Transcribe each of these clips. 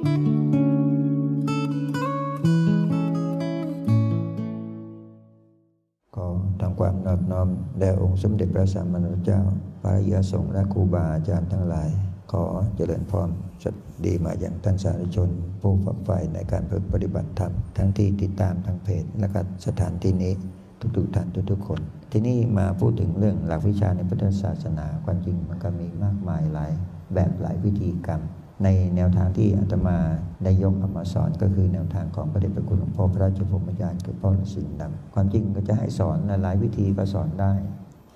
ขอทำความนอบน้อมแด่องค์สมเด็จพระสัมมาสัมพุทธเจ้า พระยาสงฆ์และครูบาอาจารย์ทั้งหลาย ขอเจริญพรสวัสดีมาอย่างท่านสาธุชน ผู้ฝักใฝ่ในการปฏิบัติธรรม ทั้งที่ติดตามทางเพจและก็สถานที่นี้ทุกๆท่านทุกๆคน ที่นี่มาพูดถึงเรื่องหลักวิชาในพุทธศาสนาความจริงมันก็มีมากมายหลายแบบหลายวิธีกรรม ในแนวทางที่อาตมาได้ยกเอามาสอนก็คือแนวทางของพระเดชพระคุณหลวงพ่อพระราชพมยานคือพ่อฤาษีดำความจริงก็จะให้สอนหลายวิธีก็สอนได้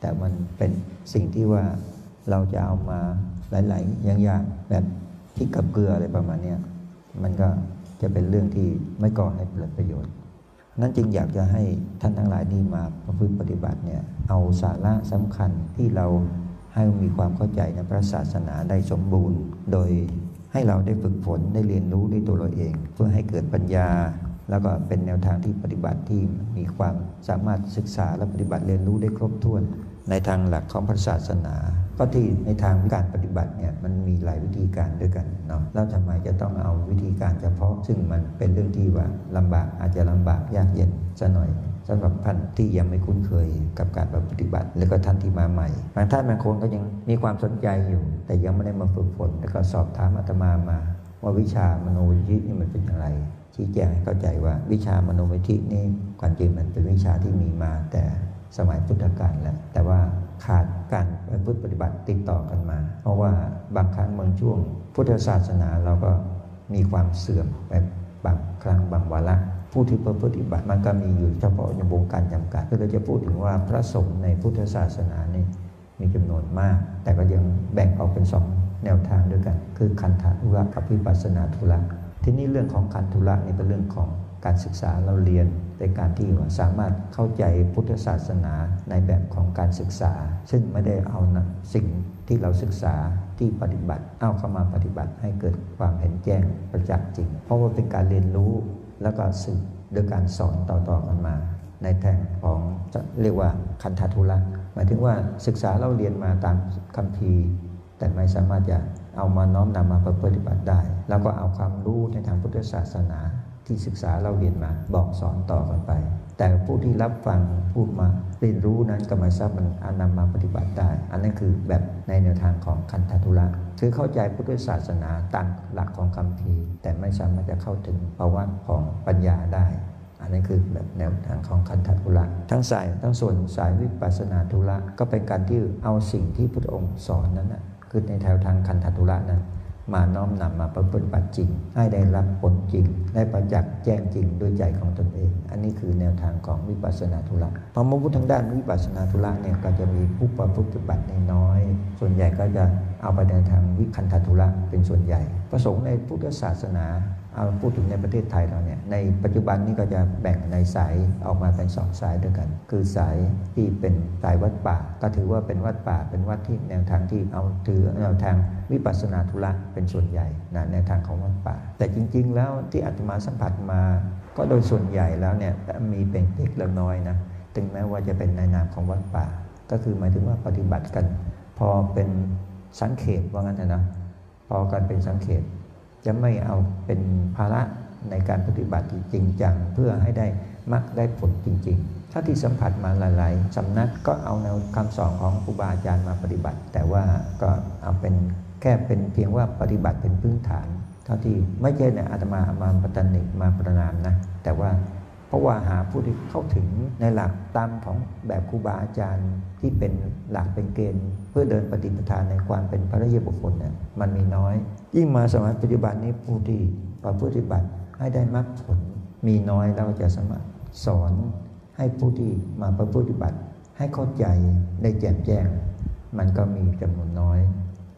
แต่มันเป็นสิ่งที่ว่าเราจะเอามาหลาย ๆ อย่างๆแบบที่กับเกลืออะไรประมาณนี้มันก็จะเป็นเรื่องที่ไม่ก่อให้เกิดประโยชน์ นั้นจึงอยากจะให้ท่านทั้งหลายที่มาประพฤติปฏิบัติเนี่ยเอาสาระสำคัญที่เราให้มีความเข้าใจในพระศาสนาได้สมบูรณ์ โดย ให้เราได้ฝึกฝนได้เรียนรู้ด้วยตัวเราเอง เพื่อให้เกิดปัญญา แล้วก็เป็นแนวทางที่ปฏิบัติที่มีความสามารถศึกษาและปฏิบัติเรียนรู้ได้ครบถ้วน ในทางหลักของพระศาสนา ก็ที่ในทางการปฏิบัติเนี่ยมันมีหลายวิธีการด้วยกันเนาะแล้วทำไมจะต้องเอาวิธีการเฉพาะ ซึ่งมันเป็นเรื่องที่ว่าลำบากอาจจะลำบากยากเย็นซะหน่อย สำหรับท่านที่ยังไม่คุ้นเคยกับการปฏิบัติ แล้วก็ท่านที่มาใหม่ บางท่านบางคนก็ยังมีความสนใจอยู่ แต่ยังไม่ได้มาฝึกฝน แล้วก็สอบถามอาตมามา ว่าวิชามโนวิธินี่มันเป็นอย่างไรชี้แจงให้เข้าใจว่าวิชามโนวิธินี่ความจริงมันเป็นวิชาที่มีมา แต่สมัยพุทธกาลแล้วแต่ว่าขาดการประพฤติปฏิบัติติดต่อกันมา เพราะว่าบางครั้งบางช่วง พุทธศาสนาเราก็มีความเสื่อมไปบางครั้งบางวาระ ผู้ที่ประพฤติปฏิบัติมันก็มีอยู่เฉพาะในวงการจำกัดก็เราจะพูดถึงว่าพระสงฆ์ในพุทธศาสนานี่มีจำนวนมาก แต่ก็ยังแบ่งออกเป็นสองแนวทางด้วยกัน คือคันธทุระกับวิปัสสนาธุระทีนี้เรื่องของคันธุระนี่เป็นเรื่องของการศึกษาเราเรียนในการที่ว่าสามารถเข้าใจพุทธศาสนาในแบบของการศึกษา ซึ่งไม่ได้เอานะสิ่งที่เราศึกษาที่ปฏิบัติเอาเข้ามาปฏิบัติให้เกิดความเห็นแจ้งประจักษ์จริง เพราะว่าเป็นการเรียนรู้ แล้วก็สืบโดยการสอนต่อๆกันมา ในแทงของเรียกว่าคันธทุระหมายถึงว่าศึกษาเราเรียนมาตามคัมภีร์ แต่ไม่สามารถจะเอามาน้อมนำมาปฏิบัติได้ แล้วก็เอาความรู้ในทางพุทธศาสนาที่ศึกษาเราเรียนมาบอกสอนต่อกันไป แต่ผู้ที่รับฟังพูดมาเรียนรู้นั้นก็ไม่ทราบมันอานำมาปฏิบัติได้ อันนั้นคือแบบในแนวทางของคันธทุระ คือเข้าใจพุทธศาสนาตามหลักของคำพีแต่ไม่สามารถจะเข้าถึงภาวะของปัญญาได้ อันนี้คือแบบแนวทางของคันธทุระทั้งสายทั้งส่วนสายวิปัสสนาทุระก็เป็นการที่เอาสิ่งที่พระองค์สอนนั้นนะคือในแถวทางคันธทุระนั้น มาน้อมนำมาปฏิบัติจริง ให้ได้รับผลจริง ได้ประจักษ์แจ้งจริงด้วยใจของตนเอง อันนี้คือแนวทางของวิปัสสนาธุระพอมาพูดทางด้านวิปัสสนาธุระเนี่ยก็จะมีผู้ประพฤติบัติน้อย ส่วนใหญ่ก็จะเอาไปในทางวิคันธธุระเป็นส่วนใหญ่ ประสงค์ในพุทธศาสนา เอาพูดถึงในประเทศไทยเราเนี่ยในปัจจุบันนี้ก็จะแบ่งในสายออกมาเป็นสองสายด้วยกัน คือสายที่เป็นสายวัดป่า ก็ถือว่าเป็นวัดป่าเป็นวัดที่แนวทางที่เอาถือแนวทางวิปัสสนาธุระเป็นส่วนใหญ่นะแนวทางของวัดป่า แต่จริง ๆ แล้วที่อาตมาสัมผัสมา ก็โดยส่วนใหญ่แล้วเนี่ยมีเป็นเล็กเล็กน้อยนะถึงแม้ว่าจะเป็นในนามของวัดป่า ก็คือหมายถึงว่าปฏิบัติกัน พอเป็นสังเขตว่างั้นนะพอกันเป็นสังเขต จะไม่เอาเป็นภาระในการปฏิบัติจริงจัง เพื่อให้ได้มักได้ผลจริง ๆ ถ้าที่สัมผัสมาหลาย ๆสำนักก็เอาแนวคำสอนของครูบาอาจารย์มาปฏิบัติ แต่ว่าก็เอาเป็นแค่เป็นเพียงว่าปฏิบัติเป็นพื้นฐาน เท่าที่ไม่ใช่ในอาตมาอามาปตนิกมาประนามนะ แต่ว่าเพราะว่าหาผู้ที่เข้าถึงในหลักตามของแบบครูบาอาจารย์ที่เป็นหลักเป็นเกณฑ์ เพื่อเดินปฏิปทานในความเป็นพระเยบุคคลเนี่ยมันมีน้อย ยิ่งมาสมัยปัจจุบันนี้ผู้ที่ประพฤติบัติให้ได้มรรคผลมีน้อยเราจะสามารถสอนให้ผู้ที่มาประพฤติบัติ ให้เข้าใจได้แจ่มแจ้ง มันก็มีจำนวนน้อย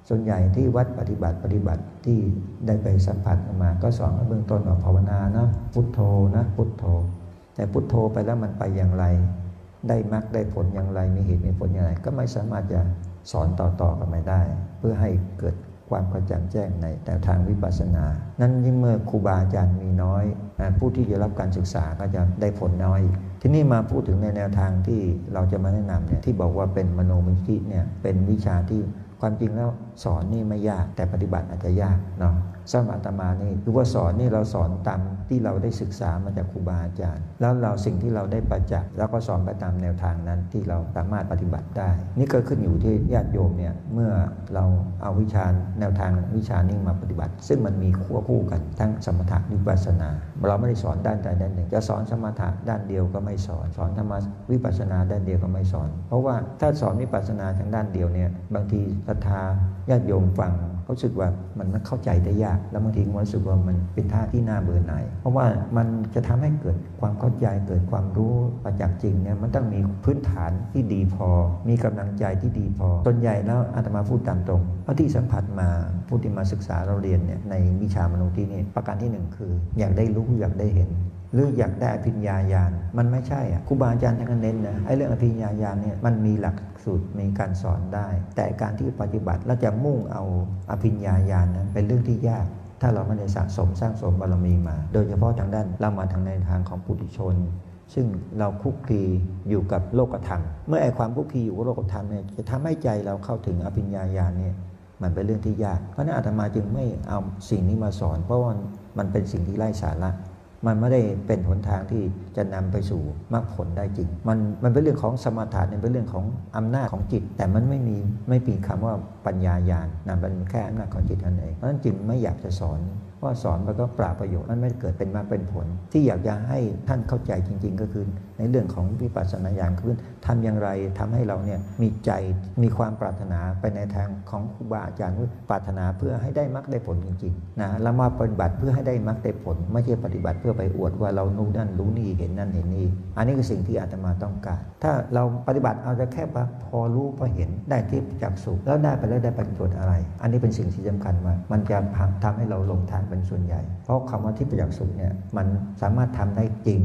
ส่วนใหญ่ที่วัดปฏิบัติปฏิบัติที่ได้ไปสัมผัสมา ก็สอนเบื้องต้นว่าภาวนานะพุทโธนะพุทโธ แต่พุทโธไปแล้วมันไปอย่างไร ได้มรรคได้ผลอย่างไรมีเหตุมีผลอย่างไร ก็ไม่สามารถจะสอนต่อๆกันไม่ได้ เพื่อให้เกิด ความกระจ่างแจ้งในแต่ทางวิปัสสนา นั้นยิ่งเมื่อครูบาอาจารย์มีน้อย ผู้ที่จะรับการศึกษาก็จะได้ผลน้อย ที่นี่มาพูดถึงในแนวทางที่เราจะมาแนะนำเนี่ยที่บอกว่าเป็นมโนมิธิเนี่ยเป็นวิชาที่ความจริงแล้วสอนนี่ไม่ยากแต่ปฏิบัติอาจจะยากเนาะ สำหรับอาตมานี่คือว่าสอนนี่เราสอนตามที่เราได้ศึกษามาจากครูบาอาจารย์ แล้วเราสิ่งที่เราได้ประจักษ์แล้วก็สอนไปตามแนวทางนั้นที่เราสามารถปฏิบัติได้ นี่ก็ขึ้นอยู่ที่ญาติโยมเนี่ยเมื่อเราเอาวิชาแนวทางวิชานี้มาปฏิบัติ ซึ่งมันมีควบคู่กันทั้งสมถะวิปัสสนา เราไม่ได้สอนด้านใดด้านหนึ่ง จะสอนสมถะด้านเดียวก็ไม่สอน สอนธรรมวิปัสสนาด้านเดียวก็ไม่สอน เพราะว่าถ้าสอนวิปัสสนาทางด้านเดียวเนี่ยบางทีศรัทธาญาติโยมฟังรู้สึกว่ามันเข้าใจได้ยาก แล้วบางทีมันรู้สึกว่ามันเป็นท่าที่น่าเบื่อหน่าย เพราะว่ามันจะทำให้เกิดความเข้าใจเกิดความรู้ประจักษ์จริงเนี่ยมันต้องมีพื้นฐานที่ดีพอ มีกำลังใจที่ดีพอส่วนใหญ่แล้วอาตมาพูดตามตรงเพราะที่สัมผัสมาผู้ที่มาศึกษาเราเรียนเนี่ยในวิชามนุษย์ที่นี่ประการที่หนึ่งคือ อยากได้รู้อยากได้เห็นหรืออยากได้อภิญญาญาณมันไม่ใช่อะครูบาอาจารย์ท่านก็เน้นนะไอ้เรื่องอภิญญาญาณเนี่ยมันมีหลัก สูตรมีการสอนได้ แต่การที่ปฏิบัติแล้วจะมุ่งเอาอภิญญาญาณนั้นเป็นเรื่องที่ยาก ถ้าเราไม่ได้สะสมสร้างสมบารมีมา โดยเฉพาะทางด้านเรามาทางในทางของปุถุชน ซึ่งเราคุกคีอยู่กับโลกธรรม เมื่อไอความคุกคีอยู่กับโลกธรรมเนี่ยจะทำให้ใจเราเข้าถึงอภิญญาญาณเนี่ยมันเป็นเรื่องที่ยาก เพราะนั้นอาตมาจึงไม่เอาสิ่งนี้มาสอน เพราะว่ามันเป็นสิ่งที่ไร้สาระ มันไม่ได้เป็นหนทางที่จะนำไปสู่มรรคผลได้จริง มันมันเป็นเรื่องของสมถะเนี่ยเป็นเรื่องของอำนาจของจิต แต่มันไม่มีไม่มีคำว่าปัญญาญาณนะมันแค่อำนาจของจิตนั่นเองเพราะฉะนั้นจึงไม่อยากจะสอน ว่าสอนมันก็ปราประโยชน์มันไม่เกิดเป็นมาเป็นผล ที่อยากจะให้ท่านเข้าใจจริง ๆ ก็คือ ในเรื่องของวิปัสสนาญาณคือทำอย่างไรทำให้เราเนี่ยมีใจมีความปรารถนาไปในทางของครูบาอาจารย์ปรารถนาเพื่อให้ได้มรรคได้ผลจริงๆนะแล้วมาปฏิบัติเพื่อให้ได้มรรคได้ผล ไม่ใช่ปฏิบัติเพื่อไปอวดว่าเรารู้นั่นรู้นี่เห็นนั่นเห็นนี่อันนี้คือสิ่งที่อาตมาต้องการ ถ้าเราปฏิบัติเอาจะแค่พอรู้พอเห็นได้ที่จักสุแล้วได้ไปแล้วได้ประโยชน์อะไร อันนี้เป็นสิ่งที่สำคัญมากมันจะทำให้เราลงทางเป็นส่วนใหญ่ เพราะคำว่าที่ประจักษ์สุขเนี่ยมันสามารถทำได้จริง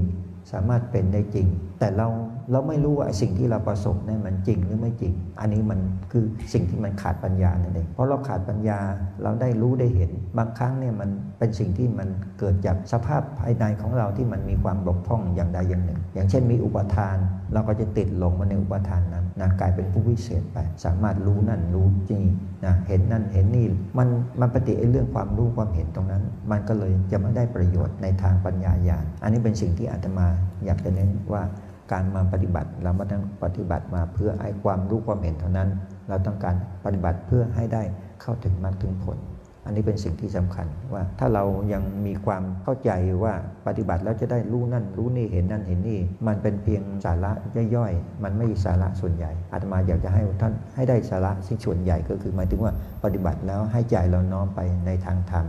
สามารถเป็นได้จริง แต่เรา เราไม่รู้ว่าสิ่งที่เราประสบเนี่ยมันจริงหรือไม่จริง อันนี้มันคือสิ่งที่มันขาดปัญญานั่นเองเพราะเราขาดปัญญาเราได้รู้ได้เห็น บางครั้งเนี่ยมันเป็นสิ่งที่มันเกิดจากสภาพภายในของเราที่มันมีความบกพร่องอย่างใดอย่างหนึ่ง อย่างเช่นมีอุปทาน เราก็จะติดหลงมาในอุปทานนั้นนะกลายเป็นผู้วิเศษไป สามารถรู้นั่นรู้จริงนะเห็นนั่นเห็นนี่มันมันปฏิเรื่องความรู้ความเห็นตรงนั้น มันก็เลยจะไม่ได้ประโยชน์ในทางปัญญาญาณอันนี้เป็นสิ่งที่อาตมาอยากจะเน้นว่า การมาปฏิบัติเราไม่ต้องปฏิบัติมาเพื่อไอ้ความรู้ความเห็นเท่านั้น เราต้องการปฏิบัติเพื่อให้ได้เข้าถึงมรรคถึงผล อันนี้เป็นสิ่งที่สำคัญว่าถ้าเรายังมีความเข้าใจว่าปฏิบัติแล้วจะได้รู้นั่น รู้นี่เห็นนั่นเห็นนี่ มันเป็นเพียงสาระย่อยๆ มันไม่สาระส่วนใหญ่อาตมาอยากจะให้ท่านให้ได้สาระสิ่งส่วนใหญ่ก็คือหมายถึงว่าปฏิบัติแล้วให้ใจเราน้อมไปในทางธรรม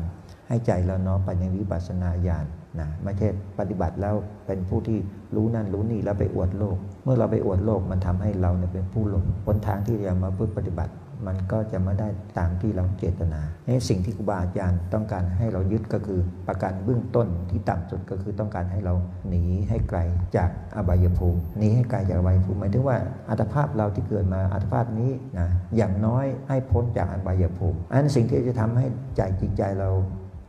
ให้ใจเราน้อมไปในวิปัสสนาญาณ นะไม่ใช่ปฏิบัติแล้วเป็นผู้ที่รู้นั่นรู้นี่แล้วไปอวดโลก เมื่อเราไปอวดโลกมันทำให้เราเนี่ยเป็นผู้หลงหนทางที่จะมาพึ่ปฏิบัติ มันก็จะไม่ได้ตามที่เราเจตนาในสิ่งที่ครูบาอาจารย์ต้องการให้เรายึดก็คือประการเบื้องต้นที่ต่ำสุดก็คือต้องการให้เราหนีให้ไกลจากอบายภูมิหนีให้ไกลจากอบายภูมิหมายถึงว่าอัตภาพเราที่เกิดมาอัตภาพนี้นะอย่างน้อยให้พ้นจากอบายภูมิอันสิ่งที่จะทำให้ใจจิตใจเรา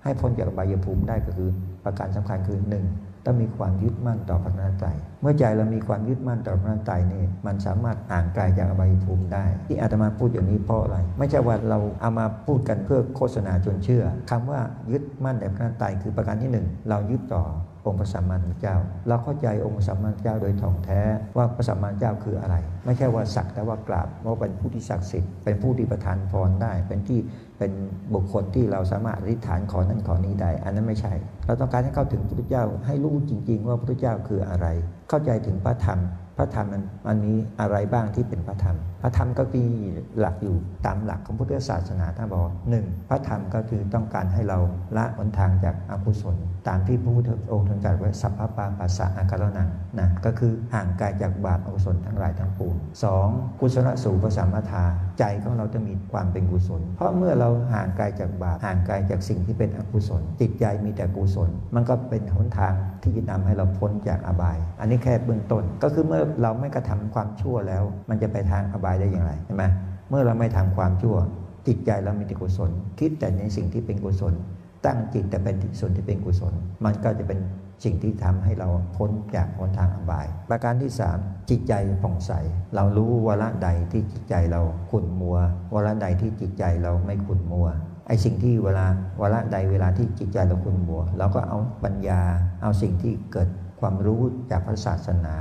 ให้พ้นจากอบายภูมิได้ก็คือ ประการสำคัญคือหนึ่งต้องมีความยึดมั่นต่อพระนาใจเมื่อใจเรามีความยึดมั่นต่อพระนาใจนี่มันสามารถห่างไกลจากอบายภูมิได้ ที่อาตมาพูดอย่างนี้เพราะอะไร ไม่ใช่ว่าเราเอามาพูดกันเพื่อโฆษณาจนเชื่อคำว่ายึดมั่นในพระนาใจคือประการที่หนึ่งเรายึดต่อองค์พระสัมมาสัมพุทธเจ้า เราเข้าใจองค์พระสัมมาสัมพุทธเจ้าโดยท่องแท้ว่าพระสัมมาสัมพุทธเจ้าคืออะไร ไม่ใช่ว่าสักแต่ว่ากราบว่าเป็นผู้ที่ศักดิ์สิทธิ์เป็นผู้ที่ประทานพรได้ เป็นที่ เป็นบุคคลที่เราสามารถอธิษฐานขอนั้นขอนี้ได้ อันนั้นไม่ใช่ เราต้องการให้เข้าถึงพระพุทธเจ้าให้รู้จริง ๆ ว่าพระพุทธเจ้าคืออะไร เข้าใจถึงพระธรรม พระธรรมมันมันมีอะไรบ้างที่เป็นพระธรรม พระธรรมก็มีหลักอยู่ตามหลักของพุทธศาสนาท่านบอกหนึ่งพระธรรมก็คือต้องการให้เราละหนทางจากอกุศลตามที่พระพุทธองค์ทรงตรัสไว้สัพพะปาปัสสะอาการนังนะก็คือห่างไกลจากบาปอกุศลทั้งหลายทั้งปวงสองกุศลสูปสัมมาทาใจของเราจะมีความเป็นกุศล เพราะเมื่อเราห่างไกลจากบาปห่างไกลจากสิ่งที่เป็นอกุศล จิตใจมีแต่กุศล มันก็เป็นหนทางที่จะนำให้เราพ้นจากอบาย อันนี้แค่เบื้องต้นก็คือเมื่อเราไม่กระทำความชั่วแล้ว มันจะไปทางอบายได้อย่างไรใช่ไหมเมื่อเราไม่ทำความชั่ว จิตใจเรามีแต่กุศล คิดแต่ในสิ่งที่เป็นกุศล ตั้งจิตแต่เป็นส่วนที่เป็นกุศล มันก็จะเป็น สิ่งที่ทำให้เราพ้นจากหนทางอบาย ประการที่ 3 จิตใจผ่องใส เรารู้วาระใดที่จิตใจเราขุ่นมัววาระใดที่จิตใจเราไม่ขุ่นมัวไอ้สิ่งที่เวลาวาระใดเวลาที่จิตใจเราคุณบัวเราก็เอาปัญญา เอาสิ่งที่เกิดความรู้จากพระศาสนา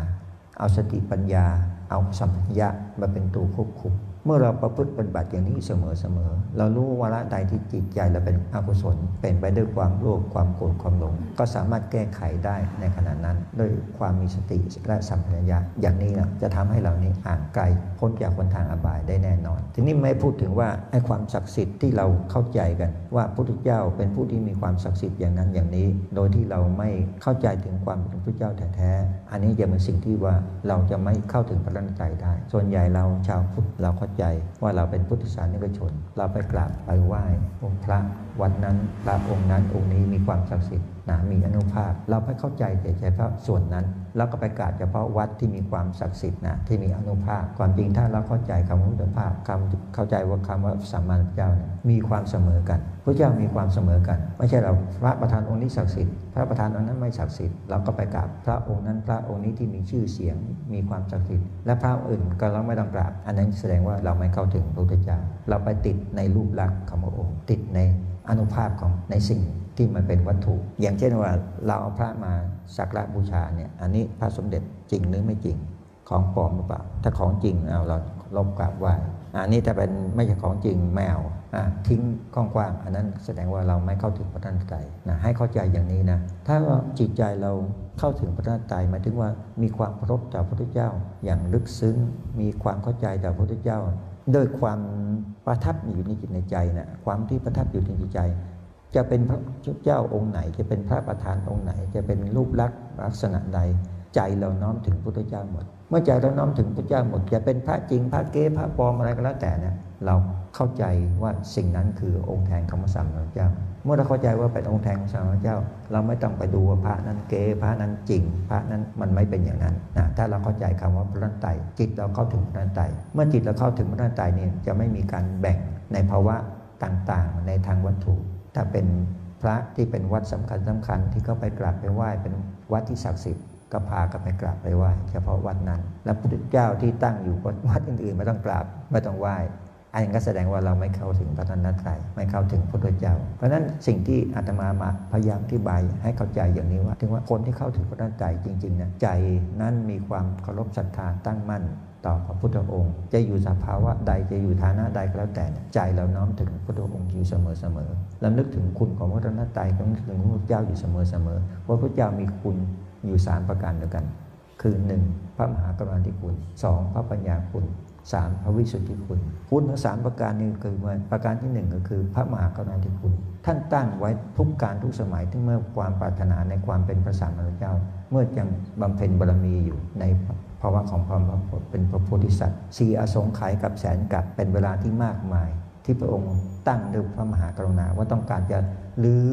เอาสติปัญญา เอาสัมผัสญะมาเป็นตัวควบคุม เมื่อเราประพฤติปฏิบัติอย่างนี้เสมอเสมอเรารู้วาระใดที่จิตใจเราเป็นอกุศล เป็นไปด้วยความโลภความโกรธความหลง ก็สามารถแก้ไขได้ในขณะนั้น ด้วยความมีสติและสัมผัสญะอย่างนี้นะจะทำให้เรานี้ห่างไกลพ้นจากคนทางอบายได้แน่นอน ทีนี้ไม่พูดถึงว่าไอ้ความศักดิ์สิทธิ์ที่เราเข้าใจกัน ว่าพระพุทธเจ้าเป็นผู้ที่มีความศักดิ์สิทธิ์อย่างนั้นอย่างนี้ โดยที่เราไม่เข้าใจถึงความเป็นพระเจ้าแท้ๆอันนี้จะเป็นสิ่งที่ว่าเราจะไม่เข้าถึงพระรัตนตรัยได้ ส่วนใหญ่เราชาวพุทธเราเข้าใจว่าเราเป็นพุทธศาสนิกชน เราไปกราบไปไหว้องค์พระวันนั้นพระองค์นั้นองค์นี้มีความศักดิ์สิทธิ์นะมีอนุภาพ เราไปเข้าใจแต่เฉพาะส่วนนั้น แล้วก็ไปกราบเฉพาะวัดที่มีความศักดิ์สิทธิ์นะที่มีอนุภาพความจริงถ้าเราเข้าใจคำว่าอนุภาพคำเข้าใจว่าคำว่าสัมมาสัมพุทธเจ้าเนี่ยมีความเสมอกันพระเจ้ามีความเสมอกัน ไม่ใช่เราพระประธานองค์นี้ศักดิ์สิทธิ์พระประธานองค์นั้นไม่ศักดิ์สิทธิ์เราก็ไปกราบพระองค์นั้นพระองค์นี้ที่มีชื่อเสียงมีความศักดิ์สิทธิ์และพระอื่นก็เราไม่ต้องกราบ อันนั้นแสดงว่าเราไม่เข้าถึงพระพุทธเจ้าเราไปติดในรูปลักษณ์ของพระองค์ติดใน อนุภาพของในสิ่งที่มันเป็นวัตถุ อย่างเช่นว่าเราเอาพระมาสักการบูชาเนี่ยอันนี้พระสมเด็จจริงหรือไม่จริงของปลอมหรือเปล่า ถ้าของจริงเอาเราลบกราบไหว้อันนี้ถ้าเป็นไม่ใช่ของจริงแมวทิ้งกว้างๆอันนั้นแสดงว่าเราไม่เข้าถึงพระนันตรัยนะให้เข้าใจอย่างนี้นะถ้าจิตใจเราเข้าถึงพระนันตรัยหมายถึงว่ามีความเคารพต่อพระพุทธเจ้า อย่างลึกซึ้ง มีความเข้าใจต่อพระพุทธเจ้า ด้วยความประทับอยู่ในจิตในใจนะความที่ประทับอยู่ในจิตใจ จะเป็นพระเจ้าองค์ไหน จะเป็นพระประธานองค์ไหน จะเป็นรูปลักษณ์ลักษณะใดใจเราน้อมถึงพระพุทธเจ้าหมด เมื่อใจเราน้อมถึงพระเจ้าหมด จะเป็นพระจริงพระเก๊พระปลอมอะไรก็แล้วแต่เนี่ยเราเข้าใจว่าสิ่งนั้นคือองค์แทนของพระสัมมาสัมพุทธเจ้า เมื่อเราเข้าใจว่าเป็นองค์แทนของพระสัมมามพุทธเจ้า เราไม่ต้องไปดูว่าพระนั้นเก๊พระนั้นจริง พระนั้นมันไม่เป็นอย่างนั้นนะถ้าเราเข้าใจคำว่าพระนันไตจิตเราเข้าถึงพระนันไตเมื่อจิตเราเข้าถึงพระนันไตเนี่ยจะไม่มีการแบ่งในภาวะต่างๆ ในทางวัตถุ ถ้าเป็นพระที่เป็นวัดสำคัญสำคัญที่เขาไปกราบไปไหว้เป็นวัดที่ศักดิ์สิทธิ์ก็พากันไปกราบไปไหว้เฉพาะวัดนั้น แล้วพระพุทธเจ้าที่ตั้งอยู่วัดอื่นๆไม่ต้องกราบไม่ต้องไหว้ อันนี้ก็แสดงว่าเราไม่เข้าถึงพระนันตรัยไม่เข้าถึงพระพุทธเจ้า เพราะฉะนั้นสิ่งที่อาตมามาพยายามอธิบายให้เข้าใจอย่างนี้ว่า ถึงว่าคนที่เข้าถึงพระนันตรัยจริงๆนะใจนั้นมีความเคารพศรัทธาตั้งมั่นต่อพระพุทธองค์ จะอยู่สภาวะใดจะอยู่ฐานะใดก็แล้วแต่ใจเราน้อมถึงพระพุทธองค์อยู่เสมอเสมอลำลึกถึงคุณของพระนันตรัยลำลึกถึงพระพุทธเจ้าอยู่เสมอเสมอเพราะพระเจ้ามีคุณอยู่สามประการเดียวกัน คือหนึ่งพระมหากรุณาธิคุณสองพระปัญญาคุณ สามพระวิสุทธิคุณ คุณทั้งสามประการนี้คือว่าประการที่หนึ่งก็คือ พระมหากรุณาธิคุณ ท่านตั้งไว้ทุกการทุกสมัยที่เมื่อความปรารถนาในความเป็นพระสัมมาสัมพุทธเจ้า เมื่อยังบำเพ็ญบารมีอยู่ในภาวะของความเป็นพระโพธิสัตว์สีอสงไขยกับแสนกับเป็นเวลาที่มากมาย ที่พระองค์ตั้งด้วยพระมหากรุณาว่าต้องการจะลื้อ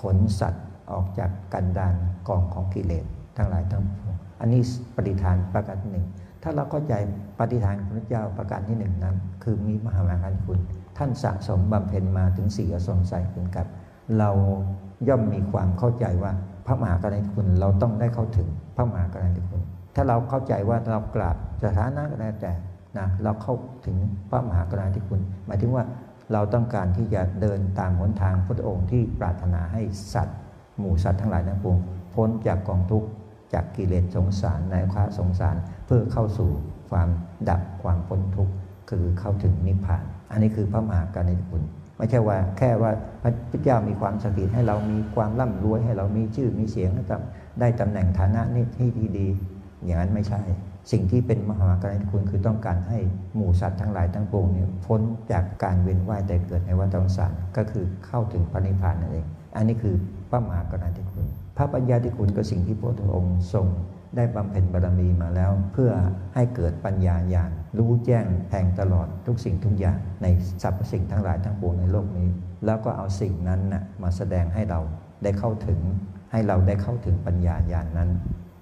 ขนสัตว์ออกจากกันดานกองของกิเลสทั้งหลายทั้งปวงอันนี้ปฏิฐานประการที่หนึ่ง ถ้าเราเข้าใจปฏิฐานของพระเจ้าประการที่หนึ่งนั้น คือมีมหามหาคุณ ท่านสะสมบำเพ็ญมาถึงสี่อสงไขยถึงกับ เราย่อมมีความเข้าใจว่าพระมหากรุณาธิคุณเราต้องได้เข้าถึงพระมหากรุณาธิคุณ ถ้าเราเข้าใจว่าเรากราบสถานะก็แล้วแต่นะเราเข้าถึงพระมหากรุณาธิคุณ หมายถึงว่าเราต้องการที่จะเดินตามหนทางพระองค์ที่ปรารถนาให้สัตว์ หมู่สัตว์ทั้งหลายทั้งปวงพ้นจากกองทุกข์ จากกิเลสสงสารในความสงสารเพื่อเข้าสู่ความดับความพ้นทุกข์คือเข้าถึงนิพพาน อันนี้คือพระมหากรณาธิคุณ ไม่ใช่ว่าแค่ว่าพระพุทธเจ้ามีความสถิตให้เรามีความร่ำรวยให้เรามีชื่อมีเสียงได้ตำแหน่งฐานะนี่ที่ดีอย่างนั้นไม่ใช่ สิ่งที่เป็นมหากรณาธิคุณคือต้องการให้หมู่สัตว์ทั้งหลายทั้งปวงเนี่ยพ้นจากการเวียนว่ายแต่เกิดในวัฏสงสารก็คือเข้าถึงพระนิพพานนั่นเอง อันนี้คือพระมหากรณาธิคุณ ระปัญญาธิคุณก็สิ่งที่พระพุทธองค์ทรงได้บำเพ็ญบารมีมาแล้ว เพื่อให้เกิดปัญญาญาณรู้แจ้งแทงตลอดทุกสิ่งทุกอย่างในสรรพสิ่งทั้งหลายทั้งปวงในโลกนี้ แล้วก็เอาสิ่งนั้นนะมาแสดงให้เราได้เข้าถึง ให้เราได้เข้าถึงปัญญาญาณนนั้น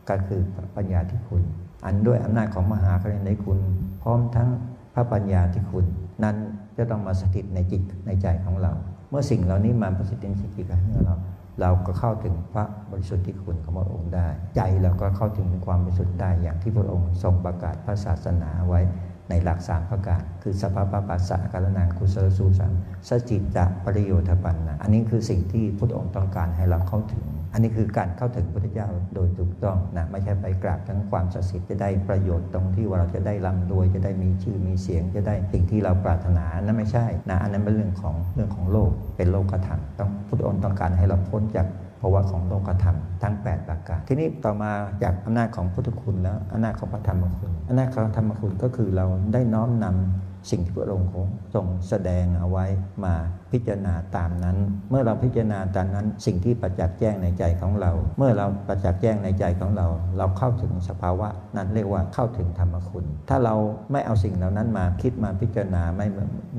ก็คือปัญญาที่คุณ อันด้วยอำนาจของมหากรุณาธิคุณ พร้อมทั้งพระปัญญาที่คุณ นั้นจะต้องมาสถิตในจิตในใจของเรา เมื่อสิ่งเหล่านี้มาประสิทธิ์ในจิตใจของเรา เราก็เข้าถึงพระบริสุทธิ์ที่คุณของพระองค์ได้ ใจเราก็เข้าถึงความบริสุทธิ์ได้อย่างที่พระองค์ทรงประกาศพระศาสนาไว้ในหลักสามประการคือสภาพปัสสะการนานกุศลสูสังสจิตตะปริโยธปันนะอันนี้คือสิ่งที่พระองค์ต้องการให้เราเข้าถึง อันนี้คือการเข้าถึงพุทธเจ้าโดยถูกต้องนะไม่ใช่ไปกราบทั้งความศักดิ์สิทธิ์จะได้ประโยชน์ตรงที่ว่าเราจะได้ร่ำรวยจะได้มีชื่อมีเสียงจะได้สิ่งที่เราปรารถนานั่นไม่ใช่นะอันนั้นเป็นเรื่องของเรื่องของโลกเป็นโลกธรรมต้องพุทธองค์ต้องการให้เราพ้นจากภาวะของโลกธรรมทั้ง 8 ประการ ทีนี้ต่อมาจากอำนาจของพุทธคุณแล้วอำนาจของพระธรรมคุณอำนาจของธรรมคุณก็คือเราได้น้อมนำ สิ่งที่พระองค์ทรงแสดงเอาไว้มาพิจารณาตามนั้น เมื่อเราพิจารณาตามนั้น สิ่งที่ประจักษ์แจ้งในใจของเรา เมื่อเราประจักษ์แจ้งในใจของเรา เราเข้าถึงสภาวะนั้นเรียกว่าเข้าถึงธรรมคุณ ถ้าเราไม่เอาสิ่งเหล่านั้นมาคิดมาพิจารณาไม่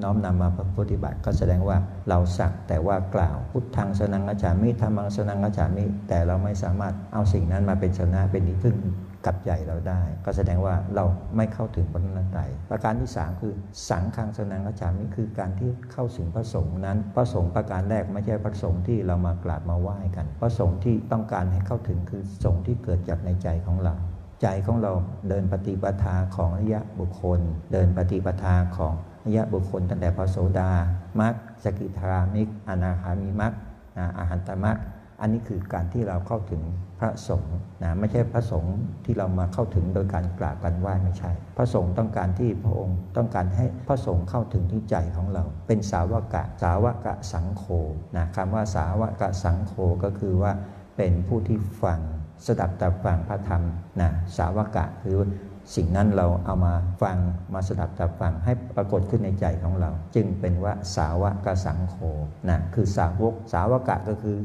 น้อมนำมาปฏิบัติ ก็แสดงว่าเราสักแต่ว่ากล่าว พุทธังสนังกัจฉามิธรรมังสนังกัจฉามิ แต่เราไม่สามารถเอาสิ่งนั้นมาเป็นชนะเป็นที่พึ่ง กับใจเราได้ ก็แสดงว่าเราไม่เข้าถึงพระนัตไตรประการที่ 3 คือสังฆังสนังกัจามิคือการที่เข้าถึงพระสงฆ์นั้น พระสงฆ์ประการแรกไม่ใช่พระสงฆ์ที่เรามากราบมาไหว้กัน พระสงฆ์ที่ต้องการให้เข้าถึงคือสงฆ์ที่เกิดจากในใจของเราใจของเราเดินปฏิปทาของอริยะบุคคล เดินปฏิปทาของอริยะบุคคลตั้งแต่พระโสดามัคสกิทามิกอนาคามิมัคอาหันตมัค อันนี้คือการที่เราเข้าถึงพระสงฆ์นะไม่ใช่พระสงฆ์ที่เรามาเข้าถึงโดยการกราบกันไหว้ไม่ใช่ พระสงฆ์ต้องการที่พระองค์ต้องการให้พระสงฆ์เข้าถึงที่ใจของเรา เป็นสาวกะสาวกะสังโฆนะคำว่าสาวกะสังโฆก็คือว่าเป็นผู้ที่ฟังสดับตับฟังพระธรรมนะสาวกะคือ สิ่งนั้นเราเอามาฟังมาสดับจับฟังให้ปรากฏขึ้นในใจของเรา จึงเป็นว่าสาวกสังโฆนะคือสาวก สาวกะก็คือ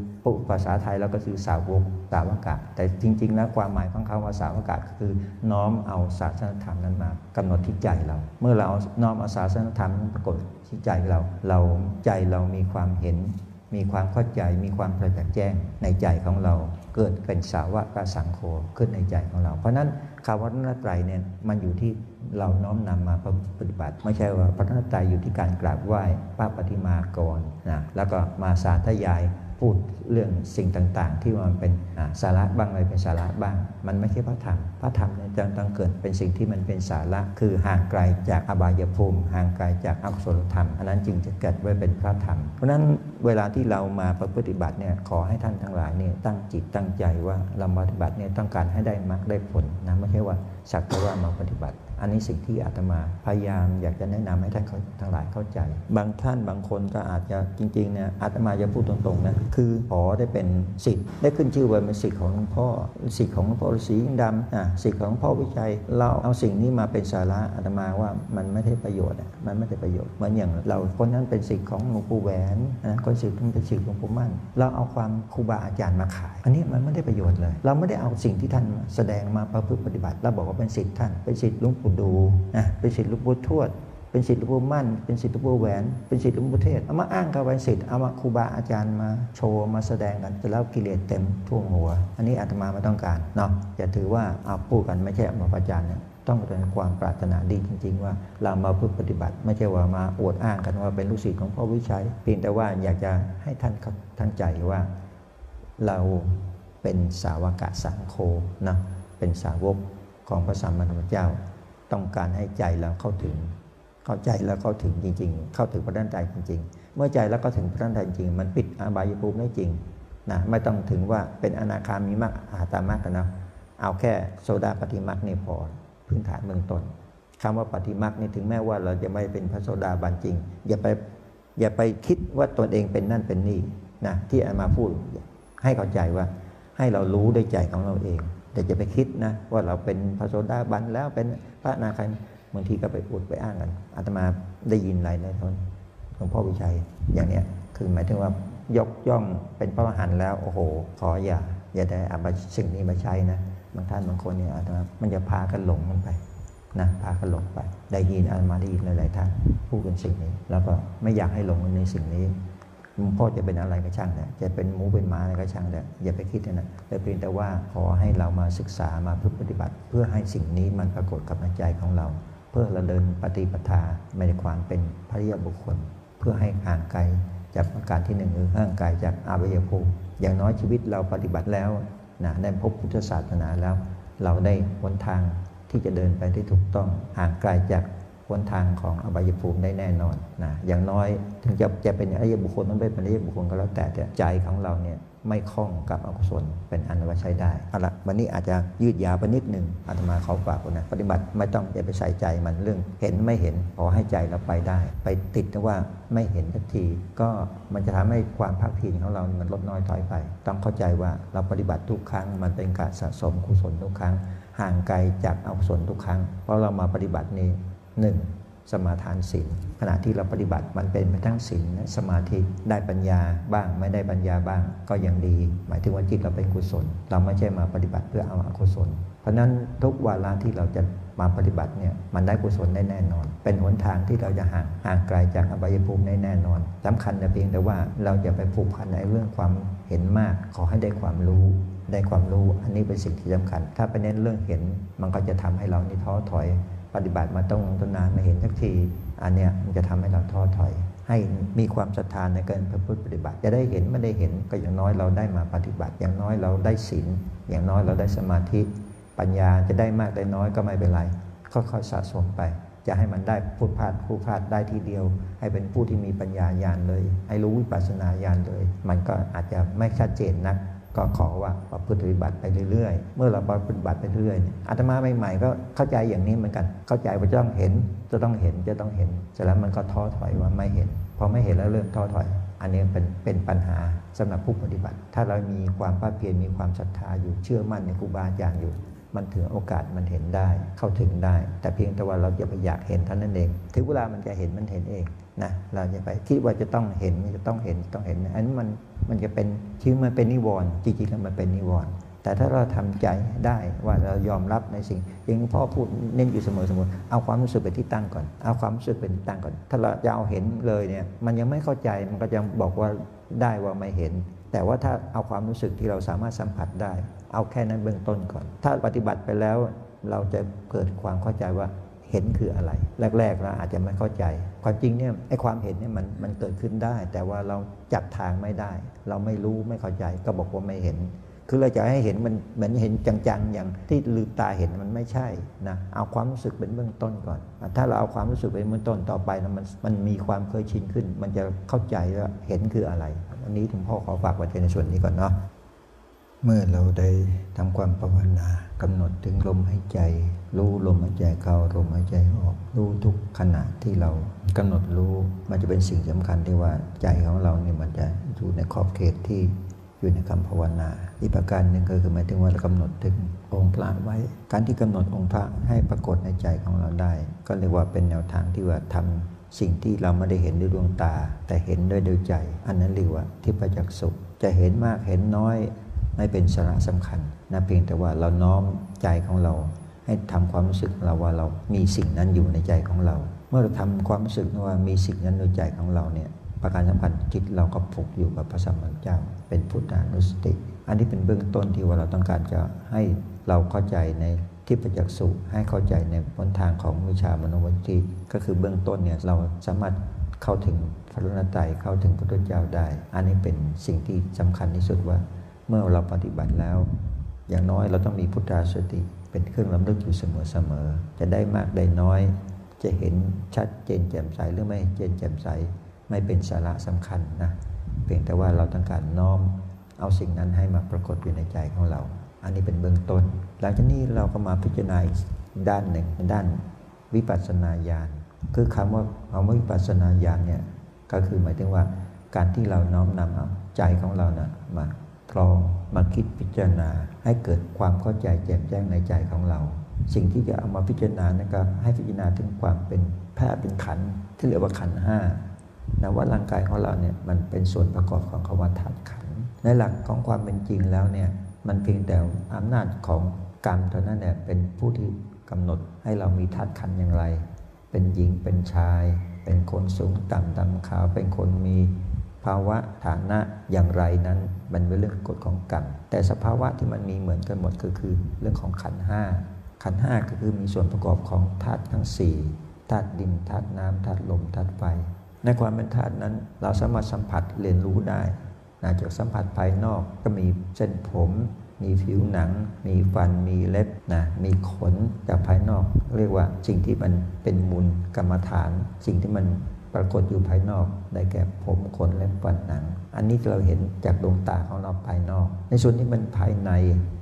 ภาษาไทยเราก็คือสาวกสาวกะ แต่จริง ๆ แล้วความหมายของคำว่าสาวกะก็คือน้อมเอาศาสนธรรมนั้นมากำหนดที่ใจเรา เมื่อเราน้อมเอาศาสนธรรมนั้นปรากฏที่ใจเรา เราใจเรามีความเห็น มีความเข้าใจมีความประจักษ์แจ้งในใจของเรา เกิดเป็นสาวกสังโฆขึ้นในใจของเรา เพราะนั้น คำว่าพระนัตไตรเนี่ยมันอยู่ที่เราน้อมนำมาปฏิบัติ ไม่ใช่ว่าพระนัตไตรอยู่ที่การกราบไหว้พระปฏิมากรนะแล้วก็มาสาธยาย พูดเรื่องสิ่งต่างๆ ที่มันเป็นสาระบ้างอะไรเป็นสาระบ้าง มันไม่ใช่พระธรรม พระธรรมเนี่ยจะต้องเกิดเป็นสิ่งที่มันเป็นสาระ คือห่างไกลจากอบายภูมิ ห่างไกลจากอกุศลธรรม อันนั้นจึงจะเกิดไว้เป็นพระธรรม เพราะนั้นเวลาที่เรามาปฏิบัติเนี่ยขอให้ท่านทั้งหลายเนี่ยตั้งจิตตั้งใจว่าเราปฏิบัติเนี่ยต้องการให้ได้มรรคได้ผลนะไม่ใช่ว่าสักแต่ว่ามาปฏิบัติอันนี้สิ่งที่อาตมาพยายามอยากจะแนะนำให้ท่านทั้งหลายเข้าใจ บางท่านบางคนก็อาจจะจริงๆเนี่ยอาตมาจะพูดตรงๆนะคือขอได้เป็นสิทธิ์ได้ขึ้นชื่อว่าเป็นสิทธิ์ของหลวงพ่อสิทธิ์ของหลวงพ่อฤาษีดำอะสิทธิ์ของพ่อวิชัย เราเอาสิ่งนี้มาเป็นสาระอาตมาว่ามันไม่ได้ประโยชน์อะมันไม่ได้ประโยชน์เหมือนอย่างเราคนนั้นเป็นสิทธิ์ของหลวงปู่แหวนนะคนสิทธิ์เป็นสิทธิ์หลวงปู่มั่น เราเอาความครูบาอาจารย์มาขาย อันนี้มันไม่ได้ประโยชน์เลย เราไม่ได้เอาสิ่งที่ท่านแสดงมาประพฤติปฏิบัติเราบอกว่าเป็นสิทธิ์ท่านเป็นสิทธิ์หลวงปู่ดูนะเป็นสิทธิ์หลวงปู่ทวด เป็นสิทธิ์หลวงปู่มั่น เป็นสิทธิ์หลวงปู่แหวน เป็นสิทธิ์หลวงปู่เทศเอามาอ้างกับเป็นสิทธิ์เอามาครูบาอาจารย์มาโชว์มาแสดงกันจะแล้วกิเลสเต็มท่วมหัว อันนี้อาตมาไม่ต้องการเนาะอย่าถือว่าเอาพูดกันไม่ใช่มาประจานเนี่ยต้องเป็นความปรารถนาดีจริง ๆ ว่าเรามาพึ่งปฏิบัติ ไม่ใช่ว่ามาอวดอ้างกันว่าเป็นลูกศิษย์ของพ่อวิชัยเพียงแต่ว่าอยากจะให้ท่านท่านใจว่า เราเป็นสาวกะสังโฆนะเป็นสาวกของพระสัมมาสัมพุทธเจ้า ต้องการให้ใจเราเข้าถึง เข้าใจแล้วเข้าถึงจริง ๆ เข้าถึงพระด้านใจจริง ๆ เมื่อใจแล้วก็ถึงพระด้านใจจริง มันปิดอบายภูมิได้จริงนะไม่ต้องถึงว่าเป็นอนาคามีมรรคอาตามรรคนะเอาแค่โซดาปฏิมรรคนี่พอพื้นฐานเบื้องต้นคำว่าปฏิมรรคนี่ถึงแม้ว่าเราจะไม่เป็นพระโสดาบันจริง อย่าไปอย่าไปคิดว่าตนเองเป็นนั่นเป็นนี่นะที่อามาพูดให้เข้าใจว่าให้เรารู้ด้วยใจของเราเอง แต่จะไปคิดนะว่าเราเป็นพระโสดาบันแล้วเป็นพระนาคาบางทีก็ไปอุดไปอ้างกันอาตมาได้ยินหลายหลายคนหลวงพ่อวิชัยอย่างเนี้ยคือหมายถึงว่ายกย่องเป็นพระมหันแล้วโอ้โห ขออย่า อย่าได้เอาสิ่งนี้มาใช้นะบางท่านบางคนเนี่ยอาตมามันจะพากันหลงมันไปนะพากันหลงไป ได้ยินอาตมาได้ยินหลายๆท่านพูดกันสิ่งนี้ แล้วก็ไม่อยากให้หลงในสิ่งนี้ หลวงพ่อจะเป็นอะไรก็ช่างเนี่ยจะเป็นหมูเป็นหมาอะไรก็ช่างแต่อย่าไปคิดนะแต่เพียงแต่ว่าขอให้เรามาศึกษามาพึ่งปฏิบัติ เพื่อให้สิ่งนี้มันปรากฏกับใจของเรา เพื่อเราเดินปฏิปทาในความเป็นพระยาบุคคล เพื่อให้ห่างไกลจากประการที่หนึ่งคือห่างไกลจากอาวัยภูมิอย่างน้อยชีวิตเราปฏิบัติแล้วนะได้พบพุทธศาสนาแล้ว เราได้หนทางที่จะเดินไปที่ถูกต้องห่างไกลจาก หนทางของอบายภูมิได้แน่นอนนะอย่างน้อยถึงจะจะเป็นอริยบุคคลมันไม่เป็นอริยบุคคลก็แล้วแต่แต่ใจของเราเนี่ยไม่คล้องกับอกุศลเป็นอันว่าใช้ได้เอาละวันนี้อาจจะยืดยาวไปนิดหนึ่งอาตมาเขาฝากนะปฏิบัติไม่ต้องอย่าไปใส่ใจมันเรื่องเห็นไม่เห็นขอให้ใจเราไปได้ ไปติดว่าไม่เห็นสักที ก็มันจะทำให้ความภาคเพียรของเรามันลดน้อยถอยไป ต้องเข้าใจว่าเราปฏิบัติทุกครั้ง มันเป็นการสะสมกุศลทุกครั้ง ห่างไกลจากอกุศลทุกครั้งเพราะเรามาปฏิบัตินี้ หนึ่งสมาทานศีลขณะที่เราปฏิบัติมันเป็นไปทั้งศีลสมาธิได้ปัญญาบ้างไม่ได้ปัญญาบ้างก็ยังดี หมายถึงว่าจิตเราเป็นกุศล เราไม่ใช่มาปฏิบัติเพื่อเอาอกุศล เพราะนั้นทุกวาระที่เราจะมาปฏิบัติเนี่ยมันได้กุศลได้แน่นอน เป็นหนทางที่เราจะห่างห่างไกลจากอบายภูมิได้แน่นอนสำคัญแต่เพียงแต่ว่าเราจะไปผูกพันในเรื่องความเห็นมาก ขอให้ได้ความรู้ได้ความรู้อันนี้เป็นสิ่งที่สำคัญ ถ้าไปเน้นเรื่องเห็นมันก็จะทำให้เรานี่ท้อถอย ปฏิบัติมาต้องต้นนานไม่เห็นสักที อันเนี้ยมันจะทำให้เราท้อถอย ให้มีความศรัทธาในการประพฤติปฏิบัติ จะได้เห็นไม่ได้เห็นก็อย่างน้อยเราได้มาปฏิบัติ อย่างน้อยเราได้ศีลอย่างน้อยเราได้สมาธิ ปัญญาจะได้มากได้น้อยก็ไม่เป็นไรค่อยๆสะสมไป จะให้มันได้พูดพลาดพูดพลาดได้ทีเดียว ให้เป็นผู้ที่มีปัญญาญาณเลย ให้รู้วิปัสสนาญาณเลย มันก็อาจจะไม่ชัดเจนนัก ก็ขอว่าประพฤติปฏิบัติไปเรื่อยๆ เมื่อเราปฏิบัติไปเรื่อยๆอาตมาใหม่ๆก็เข้าใจอย่างนี้เหมือนกัน เข้าใจว่าจะต้องเห็นจะต้องเห็นจะต้องเห็นเสร็จแล้วมันก็ท้อถอยว่าไม่เห็นพอไม่เห็นแล้วเริ่มท้อถอย อันนี้เป็นเป็นปัญหาสำหรับผู้ปฏิบัติ ถ้าเรามีความภาคเพียรมีความศรัทธาอยู่เชื่อมั่นในครูบาอาจารย์อยู่ มันถึงโอกาสมันเห็นได้เข้าถึงได้ แต่เพียงแต่ว่าเราจะไปอยากเห็นเท่านั้นเองถึงเวลามันจะเห็นมันเห็นเองนะเราจะไปคิดว่าจะต้องเห็นจะต้องเห็นต้องเห็นอันนี้มัน มันจะเป็นชื่อมันเป็นนิวรณ์จริงๆแล้วมันเป็นนิวรณ์แต่ถ้าเราทำใจได้ว่าเรายอมรับในสิ่งอย่างพ่อพูดเน้นอยู่เสมอๆเอาความรู้สึกเป็นที่ตั้งก่อนเอาความรู้สึกเป็นที่ตั้งก่อน ถ้าเราจะเอาเห็นเลยเนี่ยมันยังไม่เข้าใจมันก็จะบอกว่าได้ว่าไม่เห็น แต่ว่าถ้าเอาความรู้สึกที่เราสามารถสัมผัสได้ เอาแค่นั้นเบื้องต้นก่อน ถ้าปฏิบัติไปแล้วเราจะเกิดความเข้าใจว่าเห็นคืออะไร แรกๆเราอาจจะไม่เข้าใจ ความจริงเนี่ยไอ้ความเห็นเนี่ยมันมันเกิดขึ้นได้ แต่ว่าเรา จับทางไม่ได้ เราไม่รู้ไม่เข้าใจก็บอกว่าไม่เห็น คือเราจะให้เห็นมันเหมือนเห็นจังๆ อย่างที่ลืมตาเห็นมันไม่ใช่นะเอาความรู้สึกเป็นเบื้องต้นก่อน ถ้าเราเอาความรู้สึกเป็นเบื้องต้นต่อไปแล้วมันมันมีความเคยชินขึ้น มันจะเข้าใจว่าเห็นคืออะไรอันนี้ถึงพ่อขอฝากไว้ในส่วนนี้ก่อนเนาะเมื่อเราได้ทำความภาวนากำหนดถึงลมหายใจ รู้ลมหายใจเข้าลมหายใจออก รู้ทุกขณะที่เรากำหนดรู้มันจะเป็นสิ่งสำคัญที่ว่าใจของเราเนี่ยมันจะอยู่ในขอบเขตที่อยู่ในคำภาวนา อีกประการหนึ่งก็คือหมายถึงว่าเรากำหนดถึงองค์พระไว้ การที่กำหนดองค์พระให้ปรากฏในใจของเราได้ ก็เรียกว่าเป็นแนวทางที่ว่าทำสิ่งที่เราไม่ได้เห็นด้วยดวงตา แต่เห็นด้วยดวงใจ อันนั้นเรียกว่าทิพจักสุจะเห็นมากเห็นน้อย ไม่เป็นสาระสำคัญนะเพียงแต่ว่าเราน้อมใจของเรา ให้ทำความรู้สึกเราว่าเรามีสิ่งนั้นอยู่ในใจของเรา เมื่อเราทำความรู้สึกว่ามีสิ่งนั้นในใจของเราเนี่ยประการสำคัญจิตเราก็ผูกอยู่กับพระสัมมาสัมพุทธเจ้า เป็นพุทธานุสติ อันนี้เป็นเบื้องต้นที่ว่าเราต้องการจะให้เราเข้าใจในที่ประจักษ์สุให้เข้าใจในหนทางของวิชามโนวิธีก็คือเบื้องต้นเนี่ยเราสามารถเข้าถึงพระรนตรัยเข้าถึงพระพุทธเจ้าได้ อันนี้เป็นสิ่งที่สำคัญที่สุดว่า เมื่อเราปฏิบัติแล้ว อย่างน้อยเราต้องมีพุทธาสติ เป็นเครื่องลำลึกอยู่เสมอๆจะได้มากได้น้อย จะเห็นชัดเจนแจ่มใสหรือไม่เจนแจ่มใสไม่เป็นสาระสำคัญนะเพียงแต่ว่าเราต้องการน้อมเอาสิ่งนั้นให้มาปรากฏอยู่ในใจของเรา อันนี้เป็นเบื้องต้น หลังจากนี้เราก็มาพิจารณาด้านหนึ่งด้านวิปัสสนาญาณคือคำว่าคำว่าวิปัสสนาญาณเนี่ยก็คือหมายถึงว่าการที่เราน้อมนำเอาใจของเรานะมา ตรองมาคิดพิจารณา ให้เกิดความเข้าใจแจ่มแจ้งในใจของเรา สิ่งที่จะเอามาพิจารณานะครับให้พิจารณาถึงความเป็นแพทย์เป็นขันที่เรียกว่าขันห้านะว่าร่างกายของเราเนี่ยมันเป็นส่วนประกอบของคำว่าธาตุขันในหลักของความเป็นจริงแล้วเนี่ยมันเพียงแต่อำนาจของกรรมเท่านั้นเนี่ยเป็นผู้ที่กำหนดให้เรามีธาตุขันอย่างไร เป็นหญิงเป็นชาย เป็นคนสูงต่ำดำขาวเป็นคนมี ภาวะฐานะอย่างไรนั้น มันเป็นเรื่องกฎของกรรม แต่สภาวะที่มันมีเหมือนกันหมดก็คือเรื่องของขันห้าขันห้าก็คือมีส่วนประกอบของธาตุทั้งสี่ธาตุดินธาตุน้ำธาตุลมธาตุไฟในความเป็นธาตุนั้นเราสามารถสัมผัสเรียนรู้ได้นะจากสัมผัสภายนอกก็มีเส้นผม มีผิวหนัง มีฟันมีเล็บนะมีขนจากภายนอก เรียกว่าสิ่งที่มันเป็นมูลกรรมฐาน สิ่งที่มัน ปรากฏอยู่ภายนอกได้แก่ผมขนเล็บฟันหนัง อันนี้เราเห็นจากดวงตาของเราภายนอก ในส่วนที่มันภายใน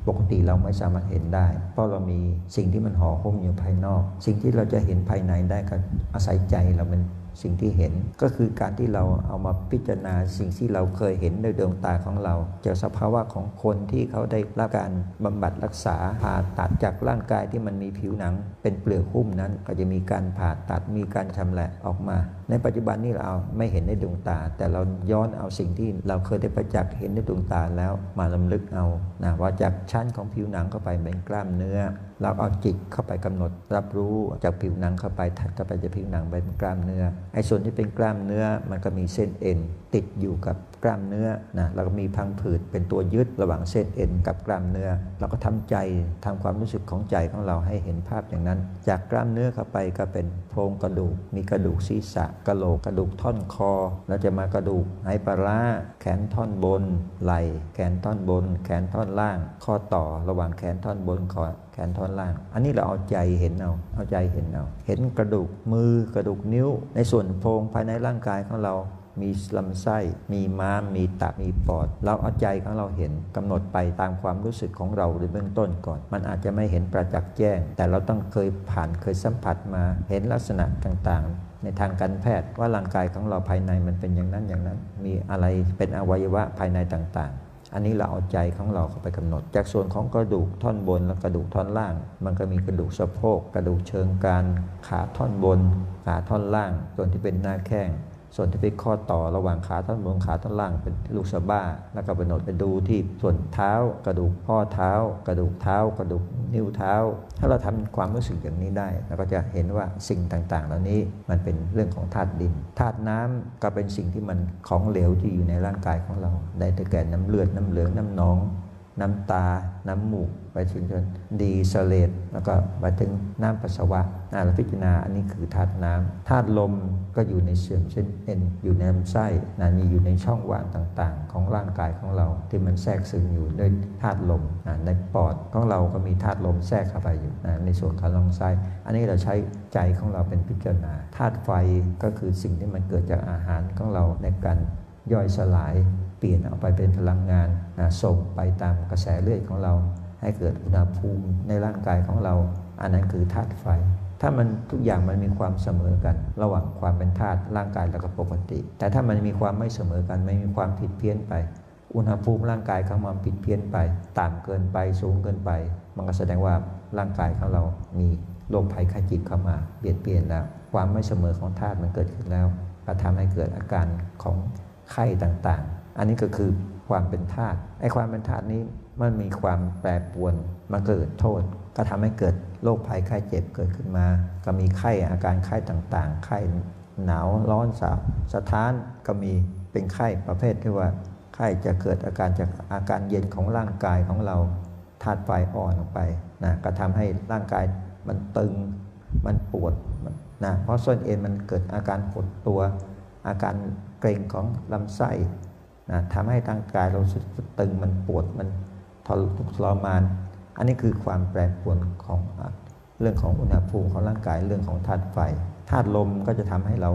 ปกติเราไม่สามารถเห็นได้ เพราะเรามีสิ่งที่มันห่อหุ้มอยู่ภายนอก สิ่งที่เราจะเห็นภายในได้ก็อาศัยใจเราเป็นสิ่งที่เห็นก็คือการที่เราเอามาพิจารณาสิ่งที่เราเคยเห็นในดวงตาของเราจากสภาวะของคนที่เขาได้รับการบำบัดรักษาผ่าตัดจากร่างกายที่มันมีผิวหนัง เป็นเปลือกหุ้มนั้น ก็จะมีการผ่าตัดมีการชำแหละออกมา ในปัจจุบันนี้เราไม่เห็นในดวงตา แต่เราย้อนเอาสิ่งที่เราเคยได้ประจักษ์เห็นในดวงตาแล้วมาลำลึกเอานะว่าจากชั้นของผิวหนังเข้าไปเป็นกล้ามเนื้อ เราเอาจิตเข้าไปกำหนดรับรู้จากผิวหนังเข้าไปถัดเข้าไปจากผิวหนังไปเป็นกล้ามเนื้อไอ้ส่วนที่เป็นกล้ามเนื้อมันก็มีเส้นเอ็นติดอยู่กับ กล้ามเนื้อนะแล้วก็มีพังผืดเป็นตัวยึดระหว่างเส้นเอ็นกับกล้ามเนื้อ เราก็ทำใจทำความรู้สึกของใจของเราให้เห็นภาพอย่างนั้น จากกล้ามเนื้อเข้าไปก็เป็นโครงกระดูก มีกระดูกศีรษะกระโหลกกระดูกท่อนคอ แล้วจะมากระดูกไหปลาร้าแขนท่อนบน ไหล่แขนท่อนบน แขนท่อนล่าง ข้อต่อระหว่างแขนท่อนบนคอแขนท่อนล่าง อันนี้เราเอาใจเห็นเอา เอาใจเห็นเอา เห็นกระดูกมือกระดูกนิ้ว ในส่วนโพรงภายในร่างกายของเรา มีลำไส้ มีม้าม มีตับ มีปอด เราเอาใจของเราเห็นกำหนดไปตามความรู้สึกของเราในเบื้องต้นก่อน มันอาจจะไม่เห็นประจักษ์แจ้ง แต่เราต้องเคยผ่านเคยสัมผัสมาเห็นลักษณะต่างๆในทางการแพทย์ว่าร่างกายของเราภายในมันเป็นอย่างนั้นอย่างนั้น มีอะไรเป็นอวัยวะภายในต่างๆ อันนี้เราเอาใจของเราเข้าไปกำหนด จากส่วนของกระดูกท่อนบนและกระดูกท่อนล่าง มันก็มีกระดูกสะโพก กระดูกเชิงการขาท่อนบน ขาท่อนล่าง ส่วนที่เป็นหน้าแข้ง ส่วนที่เป็นข้อต่อระหว่างขาท่อนบนขาท่อนล่างเป็นลูกสะบ้า แล้วก็ไปนดไปดูที่ส่วนเท้ากระดูกข้อเท้า กระดูกเท้า กระดูกนิ้วเท้า ถ้าเราทำความรู้สึกอย่างนี้ได้เราก็จะเห็นว่าสิ่งต่างๆ เหล่านี้มันเป็นเรื่องของธาตุดินธาตุน้ำก็เป็นสิ่งที่มันของเหลวที่อยู่ในร่างกายของเรา ได้แก่น้ำเลือดน้ำเหลืองน้ำหนอง น้ำตา น้ำมูก ไปถึงจนดีเสเลตแล้วก็ไปถึงน้ำปัสสาวะ น่าเราพิจารณาอันนี้คือธาตุน้ำธาตุลมก็อยู่ในเสื่อมเช่นเอ็นอยู่ในลำไส้นะมีอยู่ในช่องว่างต่างๆ ของร่างกายของเราที่มันแทรกซึมอยู่ด้วยธาตุลมนะในปอดของเราก็มีธาตุลมแทรกเข้าไปอยู่นะในส่วนของลำไส้อันนี้เราใช้ใจของเราเป็นพิจารณาธาตุไฟก็คือสิ่งที่มันเกิดจากอาหารของเราในการย่อยสลายเปลี่ยนเอาไปเป็นพลังงานนะส่งไปตามกระแสเลือดของเรา ให้เกิดอุณหภูมิในร่างกายของเรา อันนั้นคือธาตุไฟ ถ้ามันทุกอย่างมันมีความเสมอกัน ระหว่างความเป็นธาตุร่างกายแล้วก็ปกติ แต่ถ้ามันมีความไม่เสมอกันไม่มีความผิดเพี้ยนไป อุณหภูมิร่างกายของมันผิดเพี้ยนไป ต่ำเกินไปสูงเกินไป มันก็แสดงว่าร่างกายของเรามีโรคภัยไข้จิตเข้ามาเปลี่ยนเปลี่ยนแล้ว ความไม่เสมอของธาตุมันเกิดขึ้นแล้วก็ทำให้เกิดอาการของไข้ต่างๆ อันนี้ก็คือความเป็นธาตุไอ้ความเป็นธาตุนี้มันมีความแปรปรวนมาเกิดโทษ ก็ทำให้เกิดโรคภัยไข้เจ็บเกิดขึ้นมา ก็มีไข้อาการไข้ต่างๆ ไข้หนาวร้อนสาสะท้านก็มีเป็นไข้ประเภทที่ว่า ไข้จะเกิดอาการจากอาการเย็นของร่างกายของเราธาตุไฟอ่อนออกไปนะก็ทำให้ร่างกายมันตึงมันปวดนะเพราะส้นเอ็นมันเกิดอาการหดตัว อาการเกร็งของลำไส้นะทำให้ร่างกายเราสึกตึงมันปวดมันทรมาน อันนี้คือความแปรปรวนของเรื่องของอุณหภูมิของร่างกายเรื่องของธาตุไฟธาตุลมก็จะทำให้เรา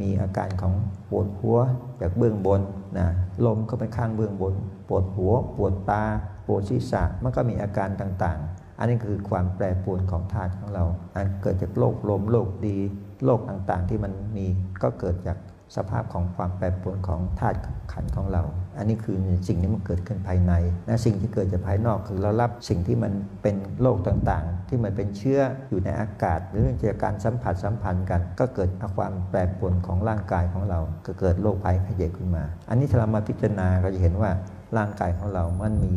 มีอาการของปวดหัวจากเบื้องบนนะลมก็ไปข้างเบื้องบน ปวดหัว ปวดตา ปวดศีรษะมันก็มีอาการต่างๆ อันนี้คือความแปรปรวนของธาตุของเราอันเกิดจากโรคลมโรคดีโรคต่างๆที่มันมีก็เกิดจากสภาพของความแปรปรวนของธาตุขันของเรา อันนี้คือสิ่งที่มันเกิดขึ้นภายในและสิ่งที่เกิดจากภายนอกคือเรารับสิ่งที่มันเป็นโรคต่างๆ ที่มันเป็นเชื้ออยู่ในอากาศ หรือจากการสัมผัสสัมพันธ์กัน ก็เกิดความแปรปรวนของร่างกายของเรา ก็เกิดโรคภัยไข้เจ็บขึ้นมา อันนี้ถ้าเรามาพิจารณาเราจะเห็นว่าร่างกายของเรามันมี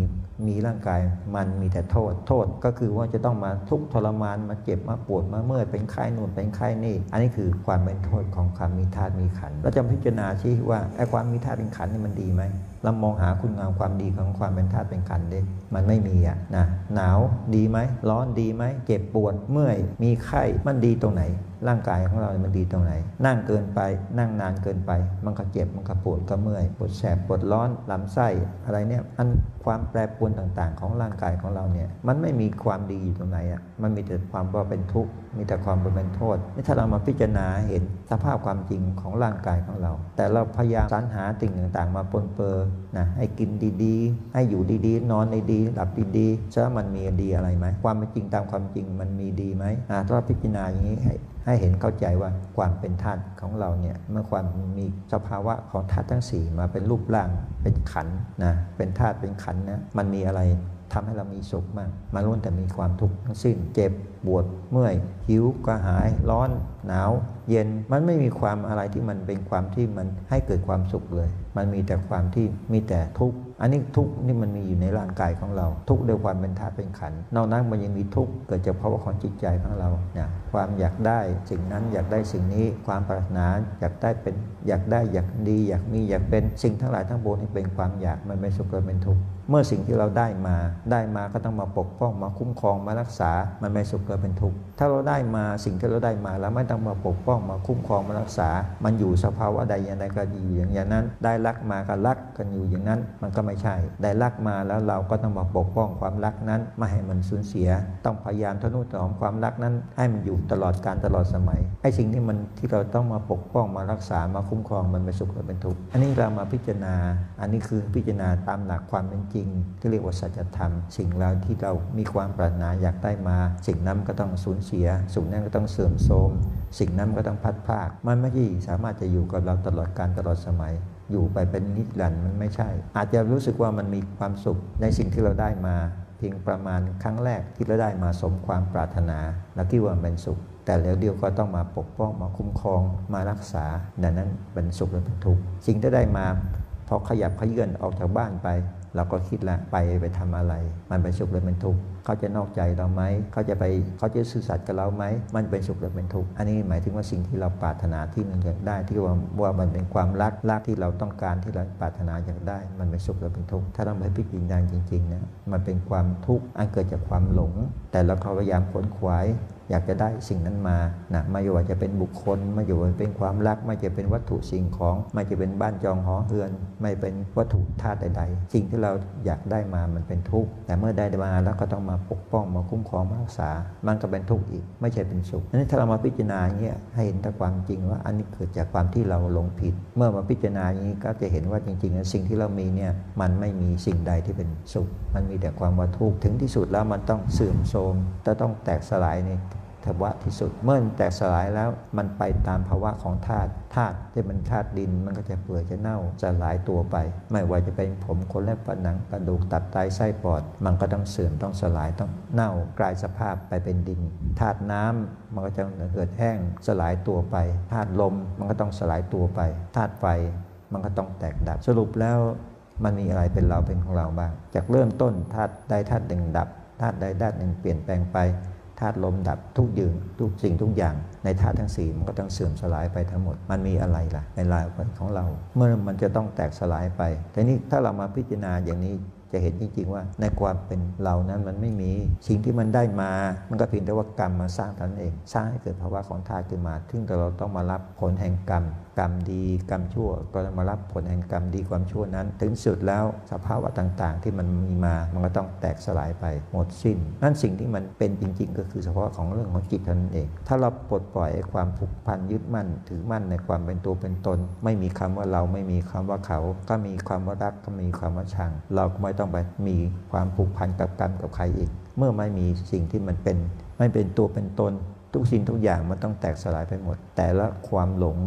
มีร่างกายมันมีแต่โทษ โทษก็คือว่าจะต้องมาทุกทรมานมาเจ็บมาปวดมาเมื่อยเป็นไข้นู่นเป็นไข้นี่ อันนี้คือความเป็นโทษของความมีธาตุมีขันเราจะพิจารณาชี้ว่าไอ้ความมีธาตุเป็นขันนี่มันดีไหมเรามองหาคุณงามความดีของความเป็นธาตุเป็นขันธ์ดิมันไม่มีอะนะหนาวดีไหมร้อนดีไหมเจ็บปวดเมื่อยมีไข้มันดีตรงไหนร่างกายของเรามันดีตรงไหน นั่งเกินไป นั่งนานเกินไป มันก็เจ็บ มันก็ปวด ก็เมื่อย ปวดแสบ ปวดร้อน ลำไส้ อะไรเนี่ย อันความแปรปรวนต่างๆ ของร่างกายของเราเนี่ย มันไม่มีความดีอยู่ตรงไหนอะ มันมีแต่ความว่าเป็นทุกข์ มีแต่ความเป็นโทษ นี่ถ้าเรามาพิจารณาเห็นสภาพความจริงของร่างกายของเรา แต่เราพยายามสรรหาสิ่งต่างๆ มาปนเปื้อนะ ให้กินดีๆ ให้อยู่ดีๆ นอนในดีหลับดีๆจะมันมีดีอะไรไหม ความเป็นจริงตามความจริงมันมีดีไหมถ้าเราพิจารณาอย่างนี้ ให้เห็นเข้าใจว่าความเป็นธาตุของเราเนี่ยเมื่อความมีสภาวะของธาตุทั้ง 4 มาเป็นรูปร่างเป็นขันนะเป็นธาตุเป็นขันนะมันมีอะไรทำให้เรามีสุขมากมาล้วนแต่มีความทุกข์ทั้งสิ้น เจ็บปวดเมื่อยหิวกระหาย ร้อนหนาว เย็นมันไม่มีความอะไรที่มันเป็นความที่มันให้เกิดความสุขเลย มันมีแต่ความที่มีแต่ทุกข์อันนี้ทุกข์นี่มันมีอยู่ในร่างกายของเรา ทุกข์ด้วยความเป็นธาตุเป็นขันนอกนั้นมันยังมีทุกข์เกิดจากภาวะของจิตใจของเราเนี่ย ความอยากได้สิ่งนั้นอยากได้สิ่งนี้ความปรารถนาอยากได้เป็นอยากได้อยากดีอยากมีอยากเป็นสิ่งทั้งหลายทั้งปวงนี่เป็นความอยากมันเป็นสุขและเป็นทุกข์เมื่อสิ่งที่เราได้มาได้มาก็ต้องมาปกป้องมาคุ้มครองมารักษา มันไม่สุขและเป็นทุกข์ถ้าเราได้มาสิ่งที่เราได้มาแล้วไม่ต้องมาปกป้องมาคุ้มครองมารักษา มันอยู่สภาวะใดอย่างใดก็อยู่อย่างนั้น ได้รักมาก็รักกันอยู่อย่างนั้น มันก็ไม่ใช่ ได้รักมาแล้วเราก็ต้องมาปกป้องความรักนั้นไม่ให้มันสูญเสีย ต้องพยายามทนุถนอมความรักนั้น ให้มันอยู่ตลอดการตลอดสมัยไอ้สิ่งที่มันที่เราต้องมาปกป้องมารักษามาคุ้มครองมันเป็นสุขหรือเป็นทุกข์อันนี้เรามาพิจารณา อันนี้คือพิจารณาตามหลักความเป็นจริง ที่เรียกว่าสัจธรรม สิ่งเราที่เรามีความปรารถนาอยากได้มา สิ่งนั้นก็ต้องสูญเสียสิ่งนั้นก็ต้องเสื่อมโทรมสิ่งนั้นก็ต้องพัดภาคมันไม่ใช่สามารถจะอยู่กับเราตลอดการตลอดสมัยอยู่ไปเป็นนิรันดร์มันไม่ใช่ อาจจะรู้สึกว่ามันมีความสุขในสิ่งที่เราได้มา เพียงประมาณครั้งแรกที่เราได้มาสมความปรารถนาและคิดว่าเป็นสุข แต่แล้วเดียวก็ต้องมาปกป้องมาคุ้มครองมารักษาดังนั้นเป็นสุขหรือเป็นทุกข์สิ่งที่ได้มาพอขยับขยื่นออกจากบ้านไป เราก็คิดละไปไปทำอะไร มันเป็นสุขหรือเป็นทุกข์เขาจะนอกใจเราไหมเขาจะไปเขาจะซื่อสัตย์กับเราไหมมันเป็นสุขหรือเป็นทุกข์อันนี้หมายถึงว่าสิ่งที่เราปรารถนาที่มันอยากได้ที่ว่าว่ามันเป็นความรักรักที่เราต้องการที่เราปรารถนาอยากได้ มันเป็นสุขหรือเป็นทุกข์ถ้าเราไม่พิจารณาจริงๆนะมันเป็นความทุกข์อันเกิดจากความหลง แต่เราพยายามขวนขวาย อยากจะได้สิ่งนั้นมานะไม่ว่าจะเป็นบุคคล ไม่ว่าจะเป็นความรัก ไม่จะเป็นวัตถุสิ่งของ ไม่จะเป็นบ้านจองหอเฮือน ไม่เป็นวัตถุธาตุใดๆ สิ่งที่เราอยากได้มามันเป็นทุกข์ แต่เมื่อได้มาแล้วก็ต้องมาปกป้องมาคุ้มครองมารักษา มันก็เป็นทุกข์อีก ไม่ใช่เป็นสุขอันนี้ถ้าเรามาพิจารณาอย่างนี้ให้เห็นแต่ความจริงว่าอันนี้เกิดจากความที่เราลงผิด เมื่อมาพิจารณาอย่างนี้ก็จะเห็นว่าจริงๆสิ่งที่เรามีเนี่ยมันไม่มีสิ่งใดที่เป็นสุข มันมีแต่ความว่าทุกข์ถึงที่สุดแล้วมันต้องเสื่อมโทรมจะต้องแตกสลายใน ภาวะที่สุด เมื่อแตกสลายแล้วมันไปตามภาวะของธาตุธาตุที่มันธาตุดินมันก็จะเปื่อยจะเน่าจะหลายตัวไป ไม่ว่าจะเป็นผมขนและผนังกระดูกตับไตไส้ปอด มันก็ต้องเสื่อมต้องสลายต้องเน่ากลายสภาพไปเป็นดินธาตุน้ำมันก็จะเกิดแห้งสลายตัวไปธาตุลมมันก็ต้องสลายตัวไปธาตุไฟมันก็ต้องแตกดับสรุปแล้วมันมีอะไรเป็นเราเป็นของเราบ้าง จากเริ่มต้นธาตุใดธาตุหนึ่งดับธาตุใดธาตุหนึ่งเปลี่ยนแปลงไป ธาตุลมดับทุกยืนทุกสิ่งทุกอย่างในธาตุทั้งสี่มันก็ต้องเสื่อมสลายไปทั้งหมด มันมีอะไรล่ะ ในลายของเรา เมื่อมันจะต้องแตกสลายไป แต่นี้ถ้าเรามาพิจารณาอย่างนี้จะเห็นจริงๆว่าในความเป็นเรานั้นมันไม่มีสิ่งที่มันได้มา มันก็เพียงแต่ว่ากรรมมาสร้างท่านเอง สร้างให้เกิดภาวะของธาตุขึ้นมาซึ่งเราต้องมารับผลแห่งกรรม กรรมดีกรรมชั่วก็มารับผลแห่งกรรมดีความชั่วนั้น ถึงสุดแล้วสภาวะต่างๆ ที่มันมีมามันก็ต้องแตกสลายไปหมดสิ้น นั่นสิ่งที่มันเป็นจริง ๆ ก็คือเฉพาะของเรื่องของจิตท่านเอง ถ้าเราปลดปล่อยความผูกพันยึดมั่น ถือมั่นในความเป็นตัวเป็นตน ไม่มีคำว่าเราไม่มีคำว่าเขา ก็มีความว่ารักก็มีความว่าชัง เราก็ไม่ต้องไปมีความผูกพันกับกรรมกับใครอีก เมื่อไม่มีสิ่งที่มันเป็น ไม่เป็นตัวเป็นตน ทุกสิ่งทุกอย่างมันต้องแตกสลายไปหมด แต่ละความหลง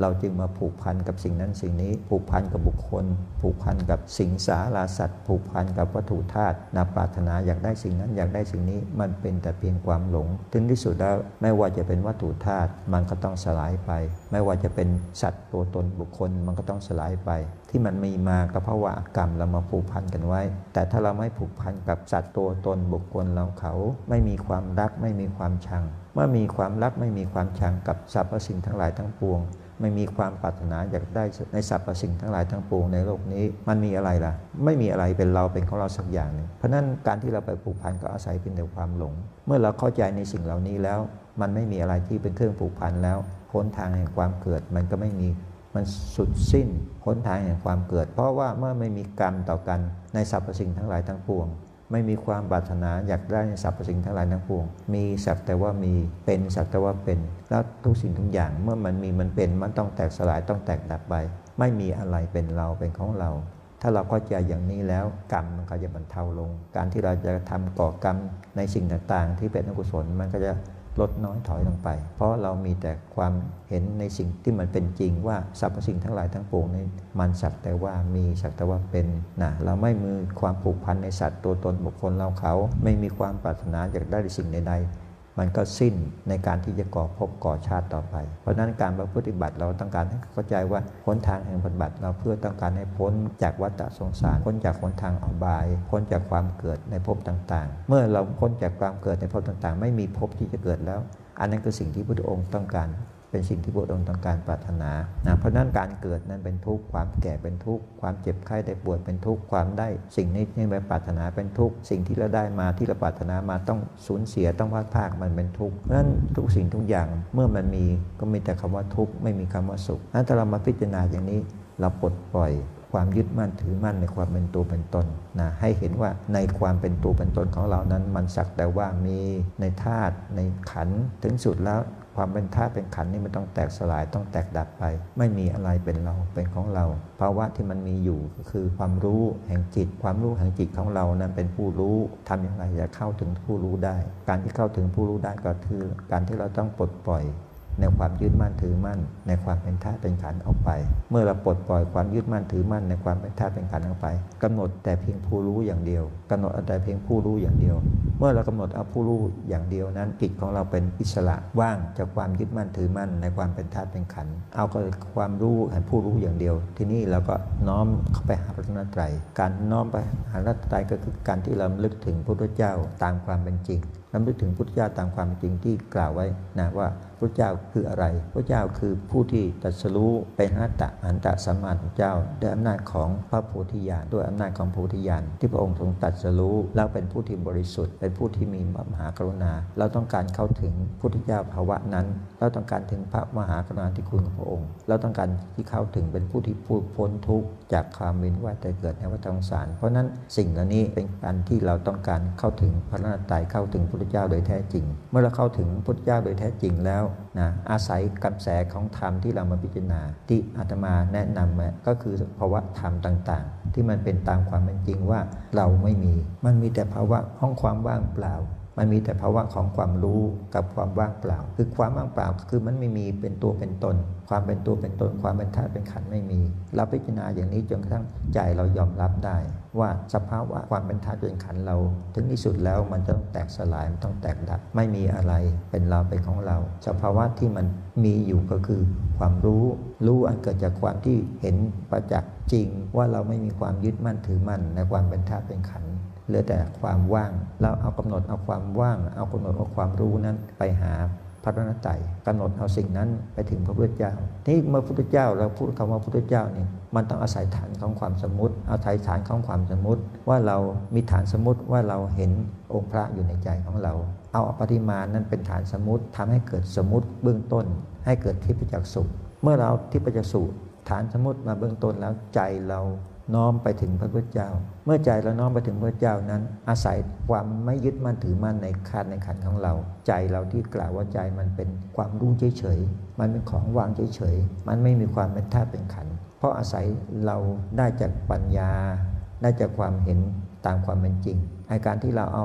เราจึงมาผูกพันกับสิ่งนั้นสิ่งนี้ ผูกพันกับบุคคล ผูกพันกับสิ่งสาราสัตว์ ผูกพันกับวัตถุธาตุนาปรารถนาอยากได้สิ่งนั้นอยากได้สิ่งนี้ มันเป็นแต่เพียงความหลง ถึงที่สุดแล้วไม่ว่าจะเป็นวัตถุธาตุมันก็ต้องสลายไป ไม่ว่าจะเป็นสัตว์ตัวตนบุคคลมันก็ต้องสลายไป ที่มันมีมาก็เพราะว่ากรรมเรามาผูกพันกันไว้ แต่ถ้าเราไม่ผูกพันกับสัตว์ตัวตนบุคคลเราเขาไม่มีความรักไม่มีความชังเมื่อมีความรักไม่มีความชังกับสรรพสิ่งทั้งหลายทั้งปวง ไม่มีความปรารถนาอยากได้ในสรรพสิ่งทั้งหลายทั้งปวงในโลกนี้มันมีอะไรล่ะ ไม่มีอะไรเป็นเราเป็นของเราสักอย่างหนึ่งเพราะนั้นการที่เราไปผูกพันก็อาศัยเป็นแต่ความหลง เมื่อเราเข้าใจในสิ่งเหล่านี้แล้ว มันไม่มีอะไรที่เป็นเครื่องผูกพันแล้วพ้นทางแห่งความเกิดมันก็ไม่มีมันสุดสิ้นพ้นทางแห่งความเกิด เพราะว่าเมื่อไม่มีกรรมต่อกันในสรรพสิ่งทั้งหลายทั้งปวง ไม่มีความปรารถนาอยากได้ในสรรพสิ่งทั้งหลายทั้งปวง มีสักแต่ว่ามีเป็นสักแต่ว่าเป็น แล้วทุกสิ่งทุกอย่างเมื่อมันมีมันเป็นมันต้องแตกสลายต้องแตกดับไป ไม่มีอะไรเป็นเราเป็นของเรา ถ้าเราเข้าใจอย่างนี้แล้วกรรมมันก็จะบรรเทาลง การที่เราจะทำก่อกรรมในสิ่งต่างๆ ที่เป็นอกุศลมันก็จะ ลดน้อยถอยลงไป เพราะเรามีแต่ความเห็นในสิ่งที่มันเป็นจริงว่าสรรพสิ่งทั้งหลายทั้งปวงนี้มันสักแต่ว่ามีสักแต่ว่าเป็นนะเราไม่มีความผูกพันในสัตว์ตัวตนบุคคลเราเขา ไม่มีความปรารถนาอยากได้สิ่งใดๆ มันก็สิ้นในการที่จะก่อภพก่อชาติต่อไป เพราะนั้นการปฏิบัติเราต้องการให้เข้าใจว่าพ้นทางแห่งปฏิบัติเราเพื่อต้องการให้พ้นจากวัฏสงสาร พ้นจากหนทางอบาย พ้นจากความเกิดในภพต่างๆ เมื่อเราพ้นจากความเกิดในภพต่างๆ ไม่มีภพที่จะเกิดแล้ว อันนั้นคือสิ่งที่พระพุทธองค์ต้องการ เป็นสิ่งที่พระองค์ต้องการปรารถนานะเพราะนั้นการเกิดนั้นเป็นทุกข์ความแก่เป็นทุกข์ความเจ็บไข้ได้ป่วยเป็นทุกข์ความได้ สิ่งนี้ที่ไม่ปรารถนาเป็นทุกข์สิ่งที่เราได้มาที่เราปรารถนามาต้องสูญเสียต้องพลาดพาดมันเป็นทุกข์เพราะนั้นทุกสิ่งทุกอย่างเมื่อมันมีก็มีแต่คำว่าทุกข์ไม่มีคำว่าสุขนั้นถ้าเรามาพิจารณาอย่างนี้เราปลดปล่อยความยึดมั่นถือมั่นในความเป็นตัวเป็นตนนะให้เห็นว่าในความเป็นตัวเป็นตนของเรานั้น มันสักแต่ว่ามีในธาตุในขันถึงสุดแล้ว ความเป็นธาตุเป็นขันนี่มันต้องแตกสลายต้องแตกดับไป ไม่มีอะไรเป็นเราเป็นของเรา ภาวะที่มันมีอยู่ก็คือความรู้แห่งจิต ความรู้แห่งจิตของเรานั้นเป็นผู้รู้ทำอย่างไรจะเข้าถึงผู้รู้ได้ การที่เข้าถึงผู้รู้ได้ก็คือ การที่เราต้องปลดปล่อย ในความยึดมั่นถือมั่น ในความเป็นธาตุเป็นขันออกไป เมื่อเราปลดปล่อยความยึดมั่นถือมั่นในความเป็นธาตุเป็นขันออกไปกำหนดแต่เพียงผู้รู้อย่างเดียวกำหนดแต่เพียงผู้รู้อย่างเดียว เมื่อเรากำหนดเอาผู้รู้อย่างเดียวนั้นจิตของเราเป็นอิสระว่างจากความยึดมั่นถือมั่น ในความเป็นธาตุเป็นขันเอาก็ความรู้แห่งผู้รู้อย่างเดียว ที่นี่เราก็น้อมเข้าไปหาพระนัตไตรการน้อมไปหาพระนัตไตรก็คือการที่เราลึกถึงพระพุทธเจ้าตามความเป็นจริงรำลึกถึงพุทธเจ้าตามความจริงที่กล่าวไว้นะว่า พระเจ้าคืออะไร พระเจ้าคือผู้ที่ตรัสรู้เป็นอัตตะอันตะสัมมาสัมพุทธเจ้าด้วยอำนาจของพระโพธิญาณด้วยอำนาจของโพธิญาณที่พระองค์ทรงตรัสรู้แล้วเป็นผู้ที่บริสุทธิ์ เป็นผู้ที่มีมหากรุณา เราต้องการเข้าถึงพุทธเจ้าภาวะนั้น เราต้องการถึงพระมหากรุณาธิคุณของพระองค์ เราต้องการที่เข้าถึงเป็นผู้ที่พูดพ้นทุกข์จากความเวียนว่ายตายเกิดในวัฏสงสาร เพราะนั้นสิ่งเหล่านี้เป็นการที่เราต้องการเข้าถึงพระนาตายเข้าถึงพุทธเจ้าโดยแท้จริง เมื่อเราเข้าถึงพุทธเจ้าโดยแท้จริงแล้วนะอาศัยกำแสของธรรมที่เรามาพิจารณา ที่อาตมาแนะนำก็คือภาวะธรรมต่างๆ ที่มันเป็นตามความเป็นจริงว่าเราไม่มี มันมีแต่ภาวะห้องความว่างเปล่า มันมีแต่ภาวะของความรู้กับความว่างเปล่า คือความว่างเปล่าคือมันไม่มีเป็นตัวเป็นตน ความเป็นตัวเป็นตน ความเป็นธาตุเป็นขันไม่มี เราพิจารณาอย่างนี้จนกระทั่งใจเรายอมรับได้ ว่าสภาวะความเป็นธาตุเป็นขันเรา ถึงที่สุดแล้วมันจะต้องแตกสลายมันต้องแตกดับไม่มีอะไรเป็นเราเป็นของเรา สภาวะที่มันมีอยู่ก็คือ ความรู้รู้อันเกิดจากความที่เห็นประจักษ์จริง ว่าเราไม่มีความยึดมั่นถือมั่นในความเป็นธาตุเป็นขัน เหลือแต่ความว่าง เราเอากำหนดเอาความว่าง เอากำหนดเอาความรู้นั้นไปหาพระนัตไตรกำหนดเอาสิ่งนั้นไปถึงพระพุทธเจ้านี่เมื่อพระพุทธเจ้าเราพูดคำว่าพุทธเจ้านี่มันต้องอาศัยฐานของความสมมติเอาฐานฐานของความสมมติ ว่าเรามีฐานสมมติว่าเราเห็นองค์พระอยู่ในใจของเรา เอาปริมาณนั้นเป็นฐานสมมติทำให้เกิดสมมติเบื้องต้น ให้เกิดทิพยจักษุเมื่อเราทิพยจักษุฐานสมมติมาเบื้องต้นแล้วใจเรา น้อมไปถึงพระพุทธเจ้า เมื่อใจเราน้อมไปถึงพระเจ้านั้น อาศัยความไม่ยึดมั่นถือมั่นในคาดในขันของเรา ใจเราที่กล่าวว่าใจมันเป็นความรู้เฉยๆมันเป็นของวางเฉยๆมันไม่มีความเป็นธาตุเป็นขัน เพราะอาศัยเราได้จากปัญญา ได้จากความเห็นตามความเป็นจริงในการที่เราเอา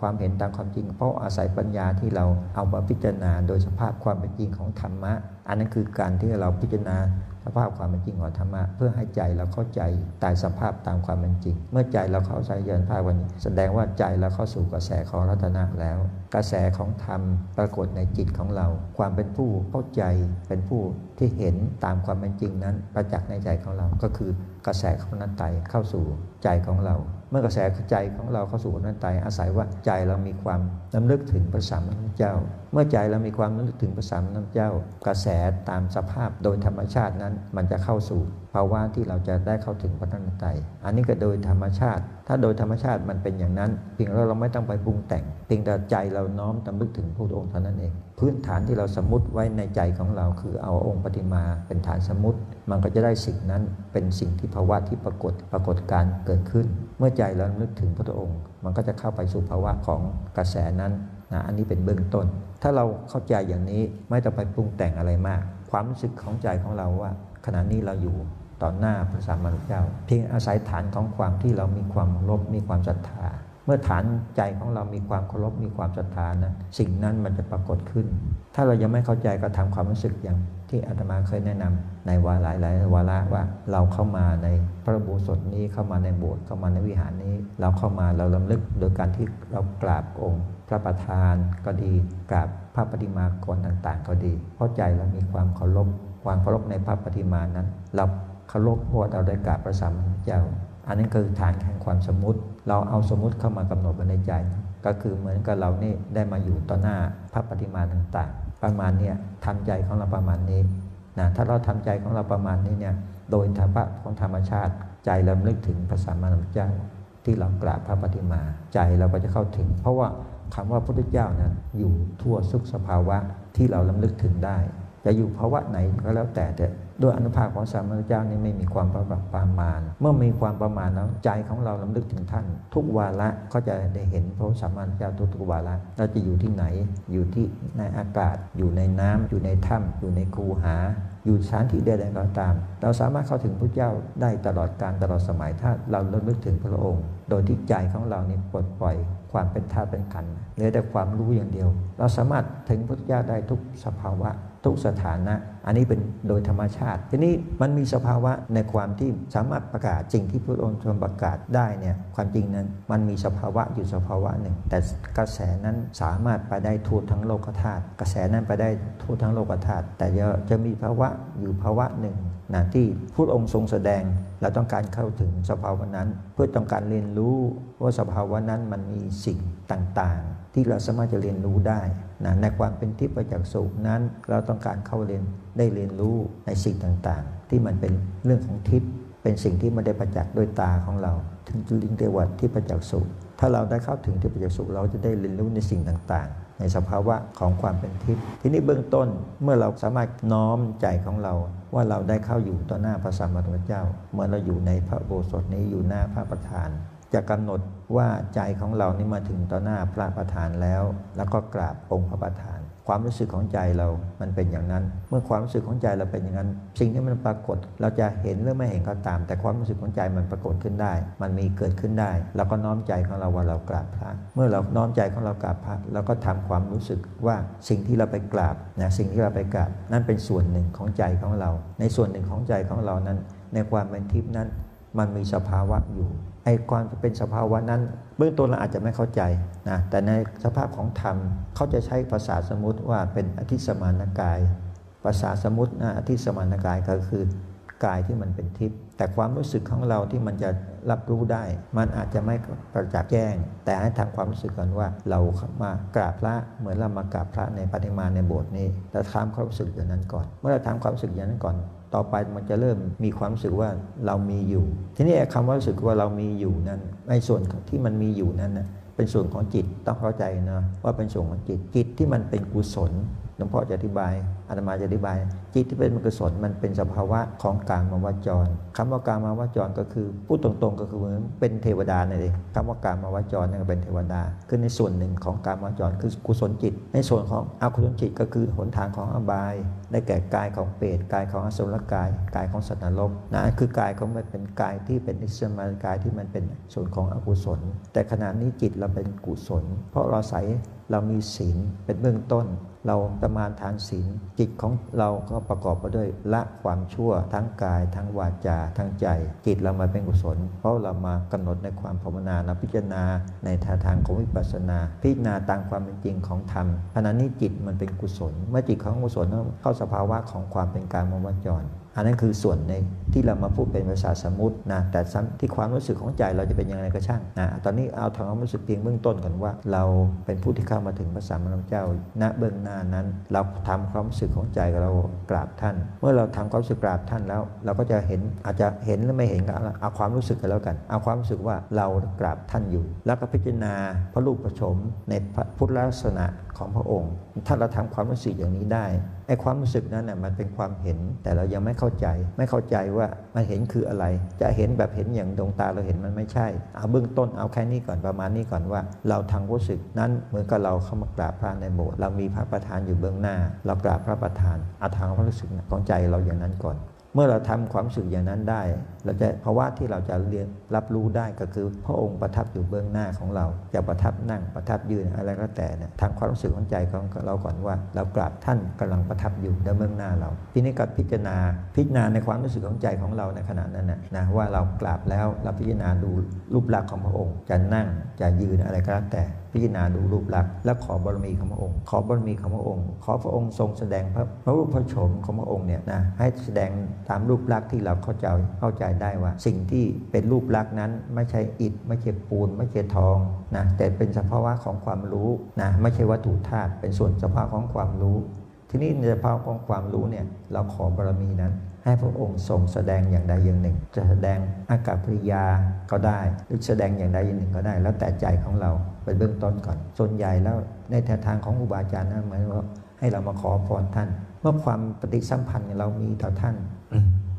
ความเห็นตามความจริง เพราะอาศัยปัญญาที่เราเอามาพิจารณาโดยสภาพความเป็นจริงของธรรมะ อันนั้นคือการที่เราพิจารณา สภาพความเป็นจริงของธรรมะเพื่อให้ใจเราเข้าใจตายสภาพตามความเป็นจริง เมื่อใจเราเข้าใจเยันภาพวันนี้ แสดงว่าใจเราเข้าสู่กระแสของรัตนะแล้ว กระแสของธรรมปรากฏในจิตของเรา ความเป็นผู้เข้าใจเป็นผู้ที่เห็นตามความเป็นจริงนั้น ประจักษ์ในใจของเราก็คือกระแสของนันไตเข้าสู่ใจของเรา เมื่อกระแสใจของเราเข้าสู่นัตตาอาศัยว่าใจเรามีความน้ำลึกถึงพระสัมมาสัมพุทธเจ้า เมื่อใจเรามีความนำลึกถึงพระสัมมาสัมพุทธเจ้า กระแสตามสภาพโดยธรรมชาตินั้นมันจะเข้าสู่ภาวะที่เราจะได้เข้าถึงพระนัตไตอันนี้ก็โดยธรรมชาติ ถ้าโดยธรรมชาติมันเป็นอย่างนั้นเพียงเราเราไม่ต้องไปปรุงแต่งเพียงแต่ใจเราน้อมตำลึกถึงพระองค์เท่านั้นเอง พื้นฐานที่เราสมมติไว้ในใจของเราคือเอาองค์ปฏิมาเป็นฐานสมมติ มันก็จะได้สิ่งนั้นเป็นสิ่งที่ภาวะที่ปรากฏปรากฏการเกิดขึ้น เมื่อใจเรานึกถึงพระองค์ มันก็จะเข้าไปสู่ภาวะของกระแสนั้นนะอันนี้เป็นเบื้องต้น ถ้าเราเข้าใจอย่างนี้ไม่ต้องไปปรุงแต่งอะไรมาก ความรู้สึกของใจของเราว่า ขณะนี้เราอยู่ต่อหน้าพระสัมมาสัมพุทธเจ้า เพียงอาศัยฐานของความที่เรามีความรบมีความศรัทธา เมื่อฐานใจของเรามีความเคารพมีความศรัทธานะสิ่งนั้นมันจะปรากฏขึ้น ถ้าเรายังไม่เข้าใจก็ทำความรู้สึกอย่างที่อาตมาเคยแนะนำในวาระหลายวาระว่าเราเข้ามาในพระบูสดนี้เข้ามาในโบสถ์เข้ามาในวิหารนี้ เราเข้ามาเราลำลึกโดยการที่เรากราบองค์ พระประธานก็ดีกราบพระปฏิมากรต่างๆ ก็ดี เพราะใจเรามีความเคารพความเคารพในพระปฏิมานั้น เราเคารพเพราะเราได้กราบพระสัมมาสัมพุทธเจ้า อันนั้นคือฐานแห่งความสมมติ เราเอาสมมติเข้ามากำหนดไว้ในใจ ก็คือเหมือนกับเรานี่ได้มาอยู่ต่อหน้าพระปฏิมาต่างๆ ประมาณเนี้ยทำใจของเราประมาณนี้นะถ้าเราทำใจของเราประมาณนี้เนี่ยโดยธรรมะของธรรมชาติ ใจเราลึกถึงพระสัมมาสัมพุทธเจ้าที่เรากราบพระปฏิมา ใจเราก็จะเข้าถึง เพราะว่า คำว่าพระพุทธเจ้านั้นอยู่ทั่วสุขสภาวะที่เราลำลึกถึงได้ จะอยู่ภาวะไหนก็แล้วแต่แต่ด้วยอนุภาพของสมมามพุทธเจ้านี่ไม่มีความประประมาณ เมื่อมีความประมาณแล้วใจของเราลำลึกถึงท่าน ทุกวาระก็จะได้เห็นพระสมมามพุทธเจ้าทุกๆวาระเราจะอยู่ที่ไหน อยู่ที่ในอากาศ อยู่ในน้ำอยู่ในถ้ำอยู่ในคูหา อยู่สถานที่ใดๆก็ตาม เราสามารถเข้าถึงพระเจ้าได้ตลอดการตลอดสมัยถ้าเราระลึกถึงพระองค์ โดยที่ใจของเรานี่ปลดปล่อย ความเป็นธาตุเป็นขันเหลือแต่ความรู้อย่างเดียว เราสามารถถึงพระเจ้าได้ทุกสภาวะ ทุกสถานะ อันนี้เป็นโดยธรรมชาติ ทีนี้มันมีสภาวะในความที่สามารถประกาศจริงที่พระองค์ทรงประกาศได้เนี่ยความจริงนั้นมันมีสภาวะอยู่สภาวะหนึ่ง แต่กระแสนั้นสามารถไปได้ทั่วทั้งโลกธาตุกระแสนั้นไปได้ทั่วทั้งโลกธาตุแต่จะจะมีภาวะอยู่ภาวะหนึ่ง นะที่พระองค์ทรงแสดงเราต้องการเข้าถึงสภาวะนั้น เพื่อต้องการเรียนรู้ว่าสภาวะนั้นมันมีสิ่งต่างๆ ที่เราสามารถจะเรียนรู้ได้นะในความเป็นทิพย์ประจักษ์สุขนั้น เราต้องการเข้าเรียนได้เรียนรู้ในสิ่งต่างๆ ที่มันเป็นเรื่องของทิพย์เป็นสิ่งที่ไม่ได้ประจักษ์ด้วยตาของเรา ถึงจะลิงเทวัดที่ประจักษ์สุขถ้าเราได้เข้าถึงที่ประจักษ์สุขเราจะได้เรียนรู้ในสิ่งต่างๆ ในสภาวะของความเป็นทิพย์ทีนี้เบื้องต้นเมื่อเราสามารถน้อมใจของเรา ว่าเราได้เข้าอยู่ต่อหน้าพระสัมมาสัมพุทธเจ้า เมื่อเราอยู่ในพระโบสถนี้อยู่หน้าพระประธาน จะกำหนดว่าใจของเรานี่มาถึงต่อหน้าพระประธานแล้ว แล้วก็กราบองค์พระประธาน ความรู้สึกของใจเรา มันเป็นอย่างนั้น เมื่อความรู้สึกของใจเราเป็นอย่างนั้น สิ่งที่มันปรากฏ เราจะเห็นหรือไม่เห็นก็ตาม แต่ความรู้สึกของใจมันปรากฏขึ้นได้ มันมีเกิดขึ้นได้ เราก็น้อมใจของเราว่าเรากราบพระ เมื่อเราน้อมใจของเรากราบพระเราก็ทำความรู้สึกว่าสิ่งที่เราไปกราบนะสิ่งที่เราไปกราบ นั่นเป็นส่วนหนึ่งของใจของเรา ในส่วนหนึ่งของใจของเรานั้น ในความเป็นทิพย์นั้น มันมีสภาวะอยู่ไอ้ความเป็นสภาวะนั้น เบื้องต้นเราอาจจะไม่เข้าใจนะแต่ในสภาพของธรรมเขาจะใช้ภาษาสมมติว่าเป็นอธิสมานกายภาษาสมมตินะอธิสมานกายก็คือกายที่มันเป็นทิพย์แต่ความรู้สึกของเราที่มันจะรับรู้ได้ มันอาจจะไม่ประจักษ์แจ้ง แต่ให้ทำความรู้สึกกันว่าเรามากราบพระเหมือนเรามากราบพระในปฏิมาในโบสถ์นี้เราทำความรู้สึกอย่างนั้นก่อน เมื่อเราทำความรู้สึกอย่างนั้นก่อน ต่อไปมันจะเริ่มมีความรู้สึกว่าเรามีอยู่ ทีนี้คำว่ารู้สึกว่าเรามีอยู่นั้นในส่วนที่มันมีอยู่นั้นนะเป็นส่วนของจิตต้องเข้าใจนะว่าเป็นส่วนของจิตจิตที่มันเป็นกุศลหลวงพ่อจะอธิบาย อาตมาจะอธิบาย จิตที่เป็นมกุศลมันเป็นสภาวะของกลารมาวจรคำว่ากลารมาวจรก็คือพูดตรงๆ ก็คือเหมือนเป็นเทวดานั่นเองคำว่ากลารมาวจรนั่นก็เป็นเทวดาคือในส่วนหนึ่งของกลารมาวจรคือกุศลจิต ในส่วนของอกุศลจิตก็คือหนทางของอบาย ได้แก่กายของเปรตกายของอสุรกายกายของสัตว์นรกนะคือกายของมันเป็นกายที่เป็นนิสมากายที่มันเป็นส่วนของอกุศล แต่ขณะนี้จิตเราเป็นกุศล เพราะเราใส่เรามีศีลเป็นเบื้องต้น เราประมาณทานศีลจิตของเราก็ประกอบไปด้วยละความชั่วทั้งกาย ทั้งวาจา ทั้งใจ จิตเรามาเป็นกุศล เพราะเรามากำหนดในความภาวนาเราพิจารณาในทางทางของวิปัสสนา พิจารณาตามความเป็นจริงของธรรมขณะนี้จิตมันเป็นกุศล เมื่อจิตของกุศลเข้าสภาวะของความเป็นการมวจร อันนั้นคือส่วนในที่เรามาพูดเป็นภาษาสมมตินะแต่ที่ความรู้สึกของใจเราจะเป็นยังไงก็ช่างนะตอนนี้เอาทางความรู้สึกเพียงเบื้องต้นก่อนว่า เราเป็นผู้ที่เข้ามาถึงพระสัมมาสัมพุทธเจ้าณเบื้องหน้านั้น เราทำความรู้สึกของใจเรากราบท่าน เมื่อเราทำความรู้สึกกราบท่านแล้ว เราก็จะเห็นอาจจะเห็นหรือไม่เห็นก็เอาความรู้สึกกันแล้วกัน เอาความรู้สึกว่าเรากราบท่านอยู่ แล้วก็พิจารณาพระรูปประชมในพุทธลักษณะของพระองค์ ถ้าเราทำความรู้สึกอย่างนี้ได้ ไอ้ความรู้สึกนั้นน่ะมันเป็นความเห็นแต่เรายังไม่เข้าใจ ไม่เข้าใจว่ามันเห็นคืออะไร จะเห็นแบบเห็นอย่างดวงตาเราเห็นมันไม่ใช่ เอาเบื้องต้นเอาแค่นี้ก่อนประมาณนี้ก่อนว่า เราทางรู้สึกนั้นเหมือนกับเราเข้ามากราบพระในโบสถ์เรามีพระประธานอยู่เบื้องหน้า เรากราบพระประธานเอาทางความรู้สึกของใจเราอย่างนั้นก่อน มื่อเราทำความสึกอย่างนั้นได้ เราจะภาวะที่เราจะเรียนรับรู้ได้ก็คือ พระองค์ประทับอยู่เบื้องหน้าของเรา จะประทับนั่งประทับยืนอะไรก็แต่เนี่ยทางความรู้สึกของใจของเราก่อนว่า เรากราบท่านกำลังประทับอยู่ในเบื้องหน้าเราทีนี้ก็พิจารณาพิจารณาในความรู้สึกของใจของเราในขณะนั้นนะนะว่าเรากราบแล้วเราพิจารณาดูรูปลักษณ์ของพระองค์จะนั่งจะยืนอะไรก็แล้วแต่พิจารณาดูรูปลักษณ์และขอบารมีของพระองค์ ขอบารมีของพระองค์ ขอพระองค์ทรงแสดงพระพระรูปพระโฉมของพระองค์เนี่ยนะให้แสดงตามรูปลักษณ์ที่เราเข้าใจเข้าใจได้ว่า สิ่งที่เป็นรูปลักษณ์นั้น ไม่ใช่อิฐไม่ใช่ปูน ไม่ใช่ทองนะแต่เป็นสภาวะของความรู้นะไม่ใช่วัตถุธาตุเป็นส่วนสภาวะของความรู้ ที่นี้ในสภาวะของความรู้เนี่ยเราขอบารมีนั้นให้พระองค์ทรงแสดงอย่างใดอย่างหนึ่ง จะแสดงอากาศปริยาก็ได้ หรือแสดงอย่างใดอย่างหนึ่งก็ได้ แล้วแต่ใจของเรา ไปเบื้องต้นก่อน ส่วนใหญ่แล้วในแนวทางของอุบาจารย์นั้นหมายว่าให้เรามาขอพรท่าน เมื่อความปฏิสัมพันธ์เรามีต่อท่าน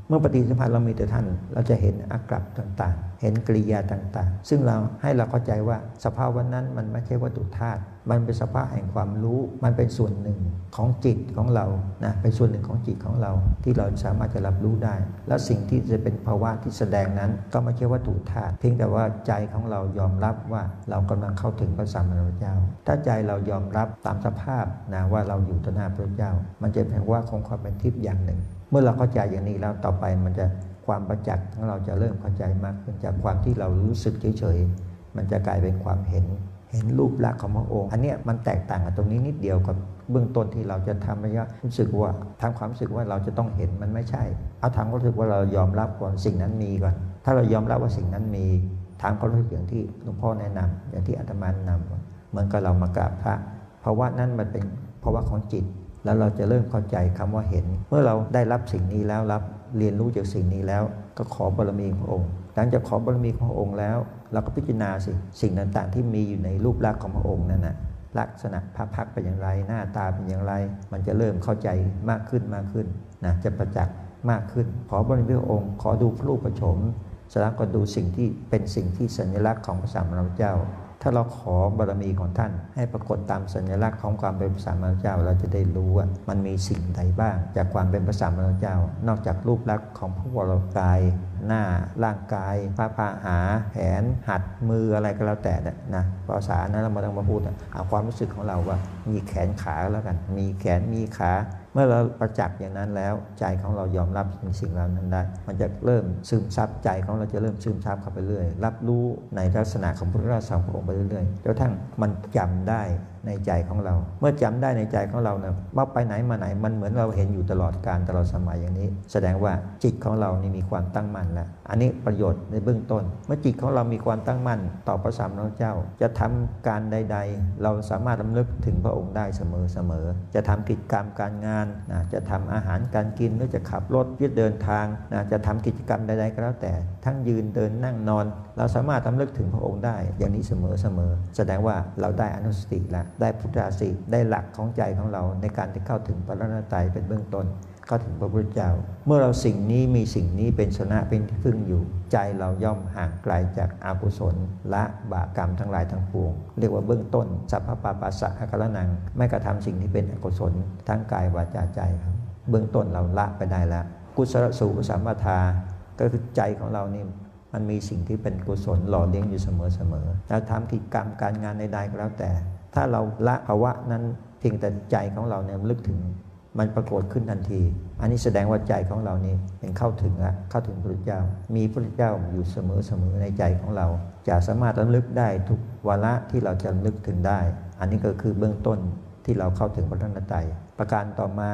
เมื่อปฏิสัมพันธ์เรามีแต่ท่าน เราจะเห็นอากับต่างๆ เห็นกริยาต่างๆ ซึ่งเราให้เราเข้าใจว่าสภาวะนั้นมันไม่ใช่วัตถุธาตุ มันเป็นสภาพแห่งความรู้ มันเป็นส่วนหนึ่งของจิตของเรา นะ เป็นส่วนหนึ่งของจิตของเรา ที่เราสามารถจะรับรู้ได้ แล้วสิ่งที่จะเป็นภาวะที่แสดงนั้น ก็ไม่ใช่วัตถุธาตุ เพียงแต่ว่าใจของเรายอมรับว่าเรากำลังเข้าถึงพระสัมมาสัมพุทธเจ้า ถ้าใจเรายอมรับตามสภาพนะว่าเราอยู่ต่อหน้าพระเจ้า มันจะเป็นว่าของความเป็นทิพย์อย่างหนึ่ง เมื่อเราเข้าใจอย่างนี้แล้วต่อไปมันจะ ความประจักษ์ของเราจะเริ่มเข้าใจมากขึ้นจากความที่เรารู้สึกเฉยๆ มันจะกลายเป็นความเห็น เห็นรูปลักษณ์ของพระองค์ อันนี้มันแตกต่างกับตรงนี้นิดเดียวกับเบื้องต้นที่เราจะทำระยะรู้สึกว่าทำความรู้สึกว่าเราจะต้องเห็นมันไม่ใช่ เอาทำความรู้สึกว่าเรายอมรับก่อนสิ่งนั้นมีก่อน ถ้าเรายอมรับว่าสิ่งนั้นมีทางความรู้สึกอย่างที่หลวงพ่อแนะนำอย่างที่อาตมานำเหมือนกับเรามากราบพระเพราะว่านั่นมันเป็นภาวะของจิต แล้วเราจะเริ่มเข้าใจคำว่าเห็น เมื่อเราได้รับสิ่งนี้แล้วรับ เรียนรู้จากสิ่งนี้แล้ว ก็ขอบารมีของพระองค์ หลังจากขอบารมีของพระองค์แล้ว เราก็พิจารณาสิสิ่งต่างๆ ที่มีอยู่ในรูปลักษณ์ของพระองค์นั่นนะลักษณะพระพักเป็นอย่างไร หน้าตาเป็นอย่างไร มันจะเริ่มเข้าใจมากขึ้นมากขึ้นนะจะประจักษ์มากขึ้น ขอบารมีพระองค์ ขอดูพระรูปประชมสล้วก็ดูสิ่งที่เป็นสิ่งที่สัญลักษณ์ของพระสัมมาสัมพุทธเจ้า ถ้าเราขอบารมีของท่าน ให้ปรากฏตามสัญลักษณ์ของความเป็นพระสัมมาสัมพุทธเจ้า เราจะได้รู้ว่ามันมีสิ่งใดบ้าง จากความเป็นพระสัมมาสัมพุทธเจ้า นอกจากรูปลักษณ์ของพระวรกาย หน้าร่างกายพระพาหาแขนหัดมืออะไรก็แล้วแต่นะภาษานั้นเราม่ต้องมาพูดเอาความรู้สึกของเราว่ามีแขนขาแล้วกัน มีแขนมีขา เมื่อเราประจักษ์อย่างนั้นแล้ว ใจของเรายอมรับสิ่งเหล่านั้นได้ มันจะเริ่มซึมซับใจของเราจะเริ่มซึมซับเข้าไปเรื่อย รับรู้ในลักษณะของพระราชาขององค์ไปเรื่อยๆจนทั้งมันจำได้ในใจของเรา เมื่อจำได้ในใจของเราเนี่ยว่าไปไหนมาไหนมันเหมือนเราเห็นอยู่ตลอดการตลอดสมัยอย่างนี้ แสดงว่าจิตของเรานี่มีความตั้งมั่นแล้วอันนี้ประโยชน์ในเบื้องต้น เมื่อจิตของเรามีความตั้งมั่น ต่อพระสามพุทธเจ้า จะทำการใด ๆ เราสามารถรำลึกถึงพระองค์ได้เสมอๆจะทำกิจกรรมการงานนะจะทำอาหารการกินหรือจะขับรถยืดเดินทางนะจะทำกิจกรรมใดๆก็แล้วแต่ทั้งยืนเดินนั่งนอน เราสามารถรำลึกถึงพระองค์ได้ อย่างนี้เสมอๆแสดงว่าเราได้อนุสติล้วได้พุทธาสิได้หลักของใจของเราในการที่เข้าถึงพระรัตนตรัยเป็นเบื้องต้นเข้าถึงพระพุทธเจ้า เมื่อเราสิ่งนี้มีสิ่งนี้เป็นชนะเป็นที่พึ่งอยู่ ใจเราย่อมห่างไกลจากอากุศลละบาปกรรมทั้งหลายทั้งปวง เรียกว่าเบื้องต้นสัพพปาปัสสะอกรนัง ไม่กระทำสิ่งที่เป็นอกุศลทั้งกายวาจาใจครับ เบื้องต้นเราละไปได้แล้ว กุศลสูปสัมปทา ก็คือใจของเรานี่มันมีสิ่งที่เป็นกุศลหล่อเลี้ยงอยู่เสมอๆแล้วทำกิจกรรมการงานใดๆก็แล้วแต่ ถ้าเราละภาวะนั้นเพียงแต่ใจของเราเนี่ยลึกถึงมันปรากฏขึ้นทันที อันนี้แสดงว่าใจของเรานี่เป็นเข้าถึงละเข้าถึงพระเจ้า มีพระเจ้าอยู่เสมอเสมอในใจของเรา จะสามารถระลึกได้ทุกวาระที่เราจะลึกถึงได้ อันนี้ก็คือเบื้องต้นทที่เราเข้าถึงพระรัตนตรัย ประการต่อมา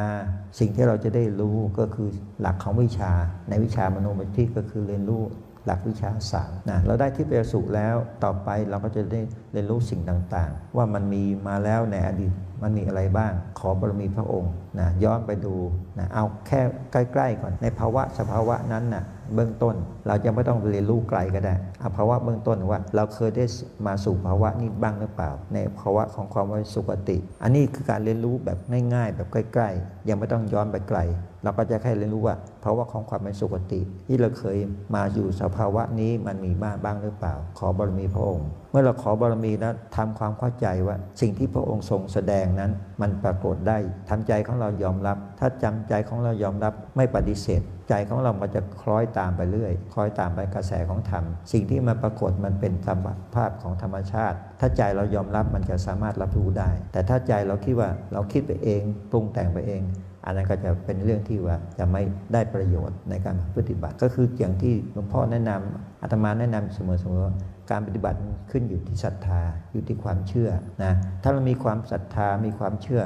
สิ่งที่เราจะได้รู้ก็คือหลักของวิชา ในวิชามโนมยิก็คือเรียนรู้หลักวิชาสามนะเราได้ที่เปสุแล้วต่อไปเราก็จะได้เรียนรู้สิ่งต่างๆ ว่ามันมีมาแล้วในอดีตมันมีอะไรบ้าง ขอบารมีพระองค์นะย้อนไปดูนะเอาแค่ใกล้ ๆ ก่อนในภาวะสภาวะนั้นนะ่ะ เบื้องต้น เราจะไม่ต้องเรียนรู้ไกลก็ได้เอาภาวะเบื้องต้นว่า เราเคยได้มาสู่ภาวะนี้บ้างหรือเปล่า ในภาวะของความวิสุขติ อันนี้คือการเรียนรู้แบบง่าย ๆ แบบใกล้ ๆ ยังไม่ต้องย้อนไปไกล เราก็จะแค่เรียนรู้ว่าภาวะของความเป็นสุขติ ที่เราเคยมาอยู่สภาวะนี้มันมีบ้างบ้างหรือเปล่า ขอบารมีพระองค์ เมื่อเราขอบารมีแล้วทำความเข้าใจว่า สิ่งที่พระองค์ทรงแสดงนั้น มันปรากฏได้ทำใจของเรายอมรับ ถ้าจำใจของเรายอมรับไม่ปฏิเสธ ใจของเรามันจะคล้อยตามไปเรื่อย คล้อยตามไปกระแสของธรรม สิ่งที่มาปรากฏมันเป็นธรรมภาพของธรรมชาติ ถ้าใจเรายอมรับมันจะสามารถรับรู้ได้ แต่ถ้าใจเราคิดว่าเราคิดไปเองปรุงแต่งไปเอง อันนั้นก็จะเป็นเรื่องที่ว่าจะไม่ได้ประโยชน์ในการปฏิบัติ ก็คืออย่างที่หลวงพ่อแนะนำอาตมาแนะนำเสมอๆการปฏิบัติขึ้นอยู่ที่ศรัทธาอยู่ที่ความเชื่อนะถ้าเรามีความศรัทธามีความเชื่อ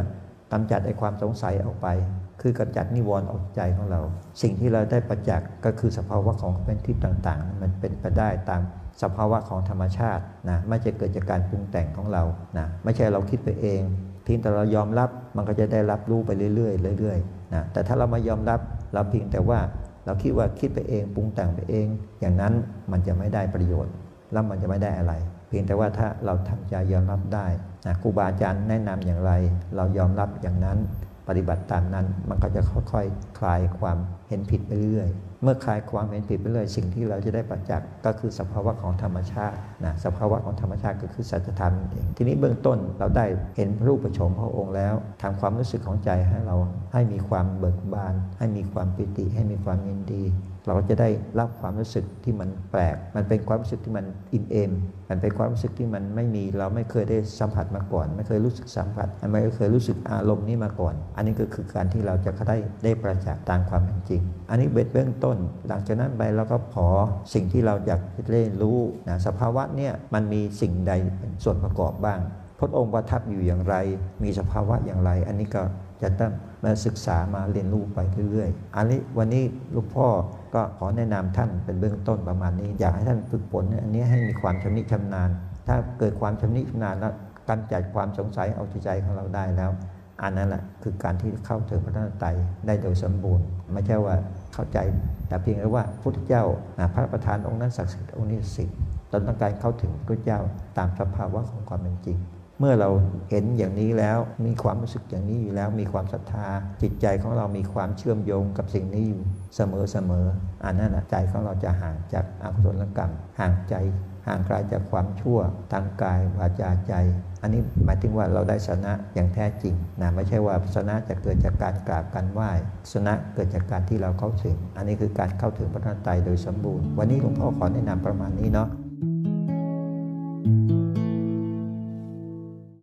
กำจัดไอ้ความสงสัยออกไป คือกำจัดนิวรณ์ออกใจของเรา สิ่งที่เราได้ประจักษ์ก็คือสภาวะของเป็นทิพย์ต่างๆ มันเป็นไปได้ตามสภาวะของธรรมชาตินะไม่ใช่เกิดจากการปรุงแต่งของเรานะไม่ใช่เราคิดไปเอง พียงแต่เรายอมรับมันก็จะได้รับรู้ไปเรื่อยๆเรื่อยๆนะแต่ถ้าเราไม่ยอมรับเราเพียงแต่ว่าเราคิดว่าคิดไปเองปรุงแต่งไปเอง อย่างนั้นมันจะไม่ได้ประโยชน์แล้วมันจะไม่ได้อะไร เพียงแต่ว่าถ้าเราทำใจยอมรับได้นะครูบาอาจารย์แนะนำอย่างไร เรายอมรับอย่างนั้นปฏิบัติตามนั้น มันก็จะค่อยๆคลายความ เห็นผิดไปเรื่อย เมื่อคลายความเห็นผิดไปเรื่อยสิ่งที่เราจะได้ประจักษ์ก็คือสภาวะของธรรมชาตินะสภาวะของธรรมชาติก็คือสัจธรรมเองทีนี้เบื้องต้นเราได้เห็นรูปประชมพระองค์แล้วทำความรู้สึกของใจให้เราให้มีความเบิกบาน ให้มีความปิติ ให้มีความยินดีเราก็จะได้รับความรู้สึกที่มันแปลก มันเป็นความรู้สึกที่มันอินเอม มันเป็นความรู้สึกที่มันไม่มี เราไม่เคยได้สัมผัสมาก่อน ไม่เคยรู้สึกสัมผัส ไม่เคยรู้สึกอารมณ์นี้มาก่อน อันนี้ก็คือการที่เราจะได้ได้ประจักษ์ตามความเป็นจริง อันนี้เบ็ดเบื้องต้น หลังจากนั้นไปเราก็ขอสิ่งที่เราอยากเรียนรู้นะสภาวะเนี่ยมันมีสิ่งใดเป็นส่วนประกอบบ้าง พระองค์ประทับอยู่อย่างไร มีสภาวะอย่างไร อันนี้ก็จะต้องมาศึกษามาเรียนรู้ไปเรื่อยๆ อันนี้วันนี้ลูกพ่อ ก็ขอแนะนำท่านเป็นเบื้องต้นประมาณนี้ อยากให้ท่านฝึกฝนอันนี้ให้มีความชำนิชำนาญ ถ้าเกิดความชำนิชำนาญแล้วกำจัดความสงสัยเอาใจของเราได้แล้ว อันนั้นแหละคือการที่เข้าถึงพระนัตไตรได้โดยสมบูรณ์ ไม่ใช่ว่าเข้าใจ แต่เพียงแค่ว่าพุทธเจ้าพระประธานองค์นั้นศักดิ์สิทธิ์องค์นี้สิทธิ์ตนต้องการเข้าถึงพระเจ้าตามสภาวะของความเป็นจริง เมื่อเราเห็นอย่างนี้แล้วมีความรู้สึกอย่างนี้อยู่แล้ว มีความศรัทธา จิตใจของเรามีความเชื่อมโยงกับสิ่งนี้อยู่เสมอเสมออันนั้นใจของเราจะห่างจากอกุศลกรรม ห่างใจห่างไกลจากความชั่วทางกายวาจาใจ อันนี้หมายถึงว่าเราได้สนะอย่างแท้จริงนะไม่ใช่ว่าสนะจะเกิดจากการกราบการไหว้สนะเกิดจากการที่เราเข้าถึง อันนี้คือการเข้าถึงพระนตไตรโดยสมบูรณ์ วันนี้หลวงพ่อขอแนะนำประมาณนี้เนาะ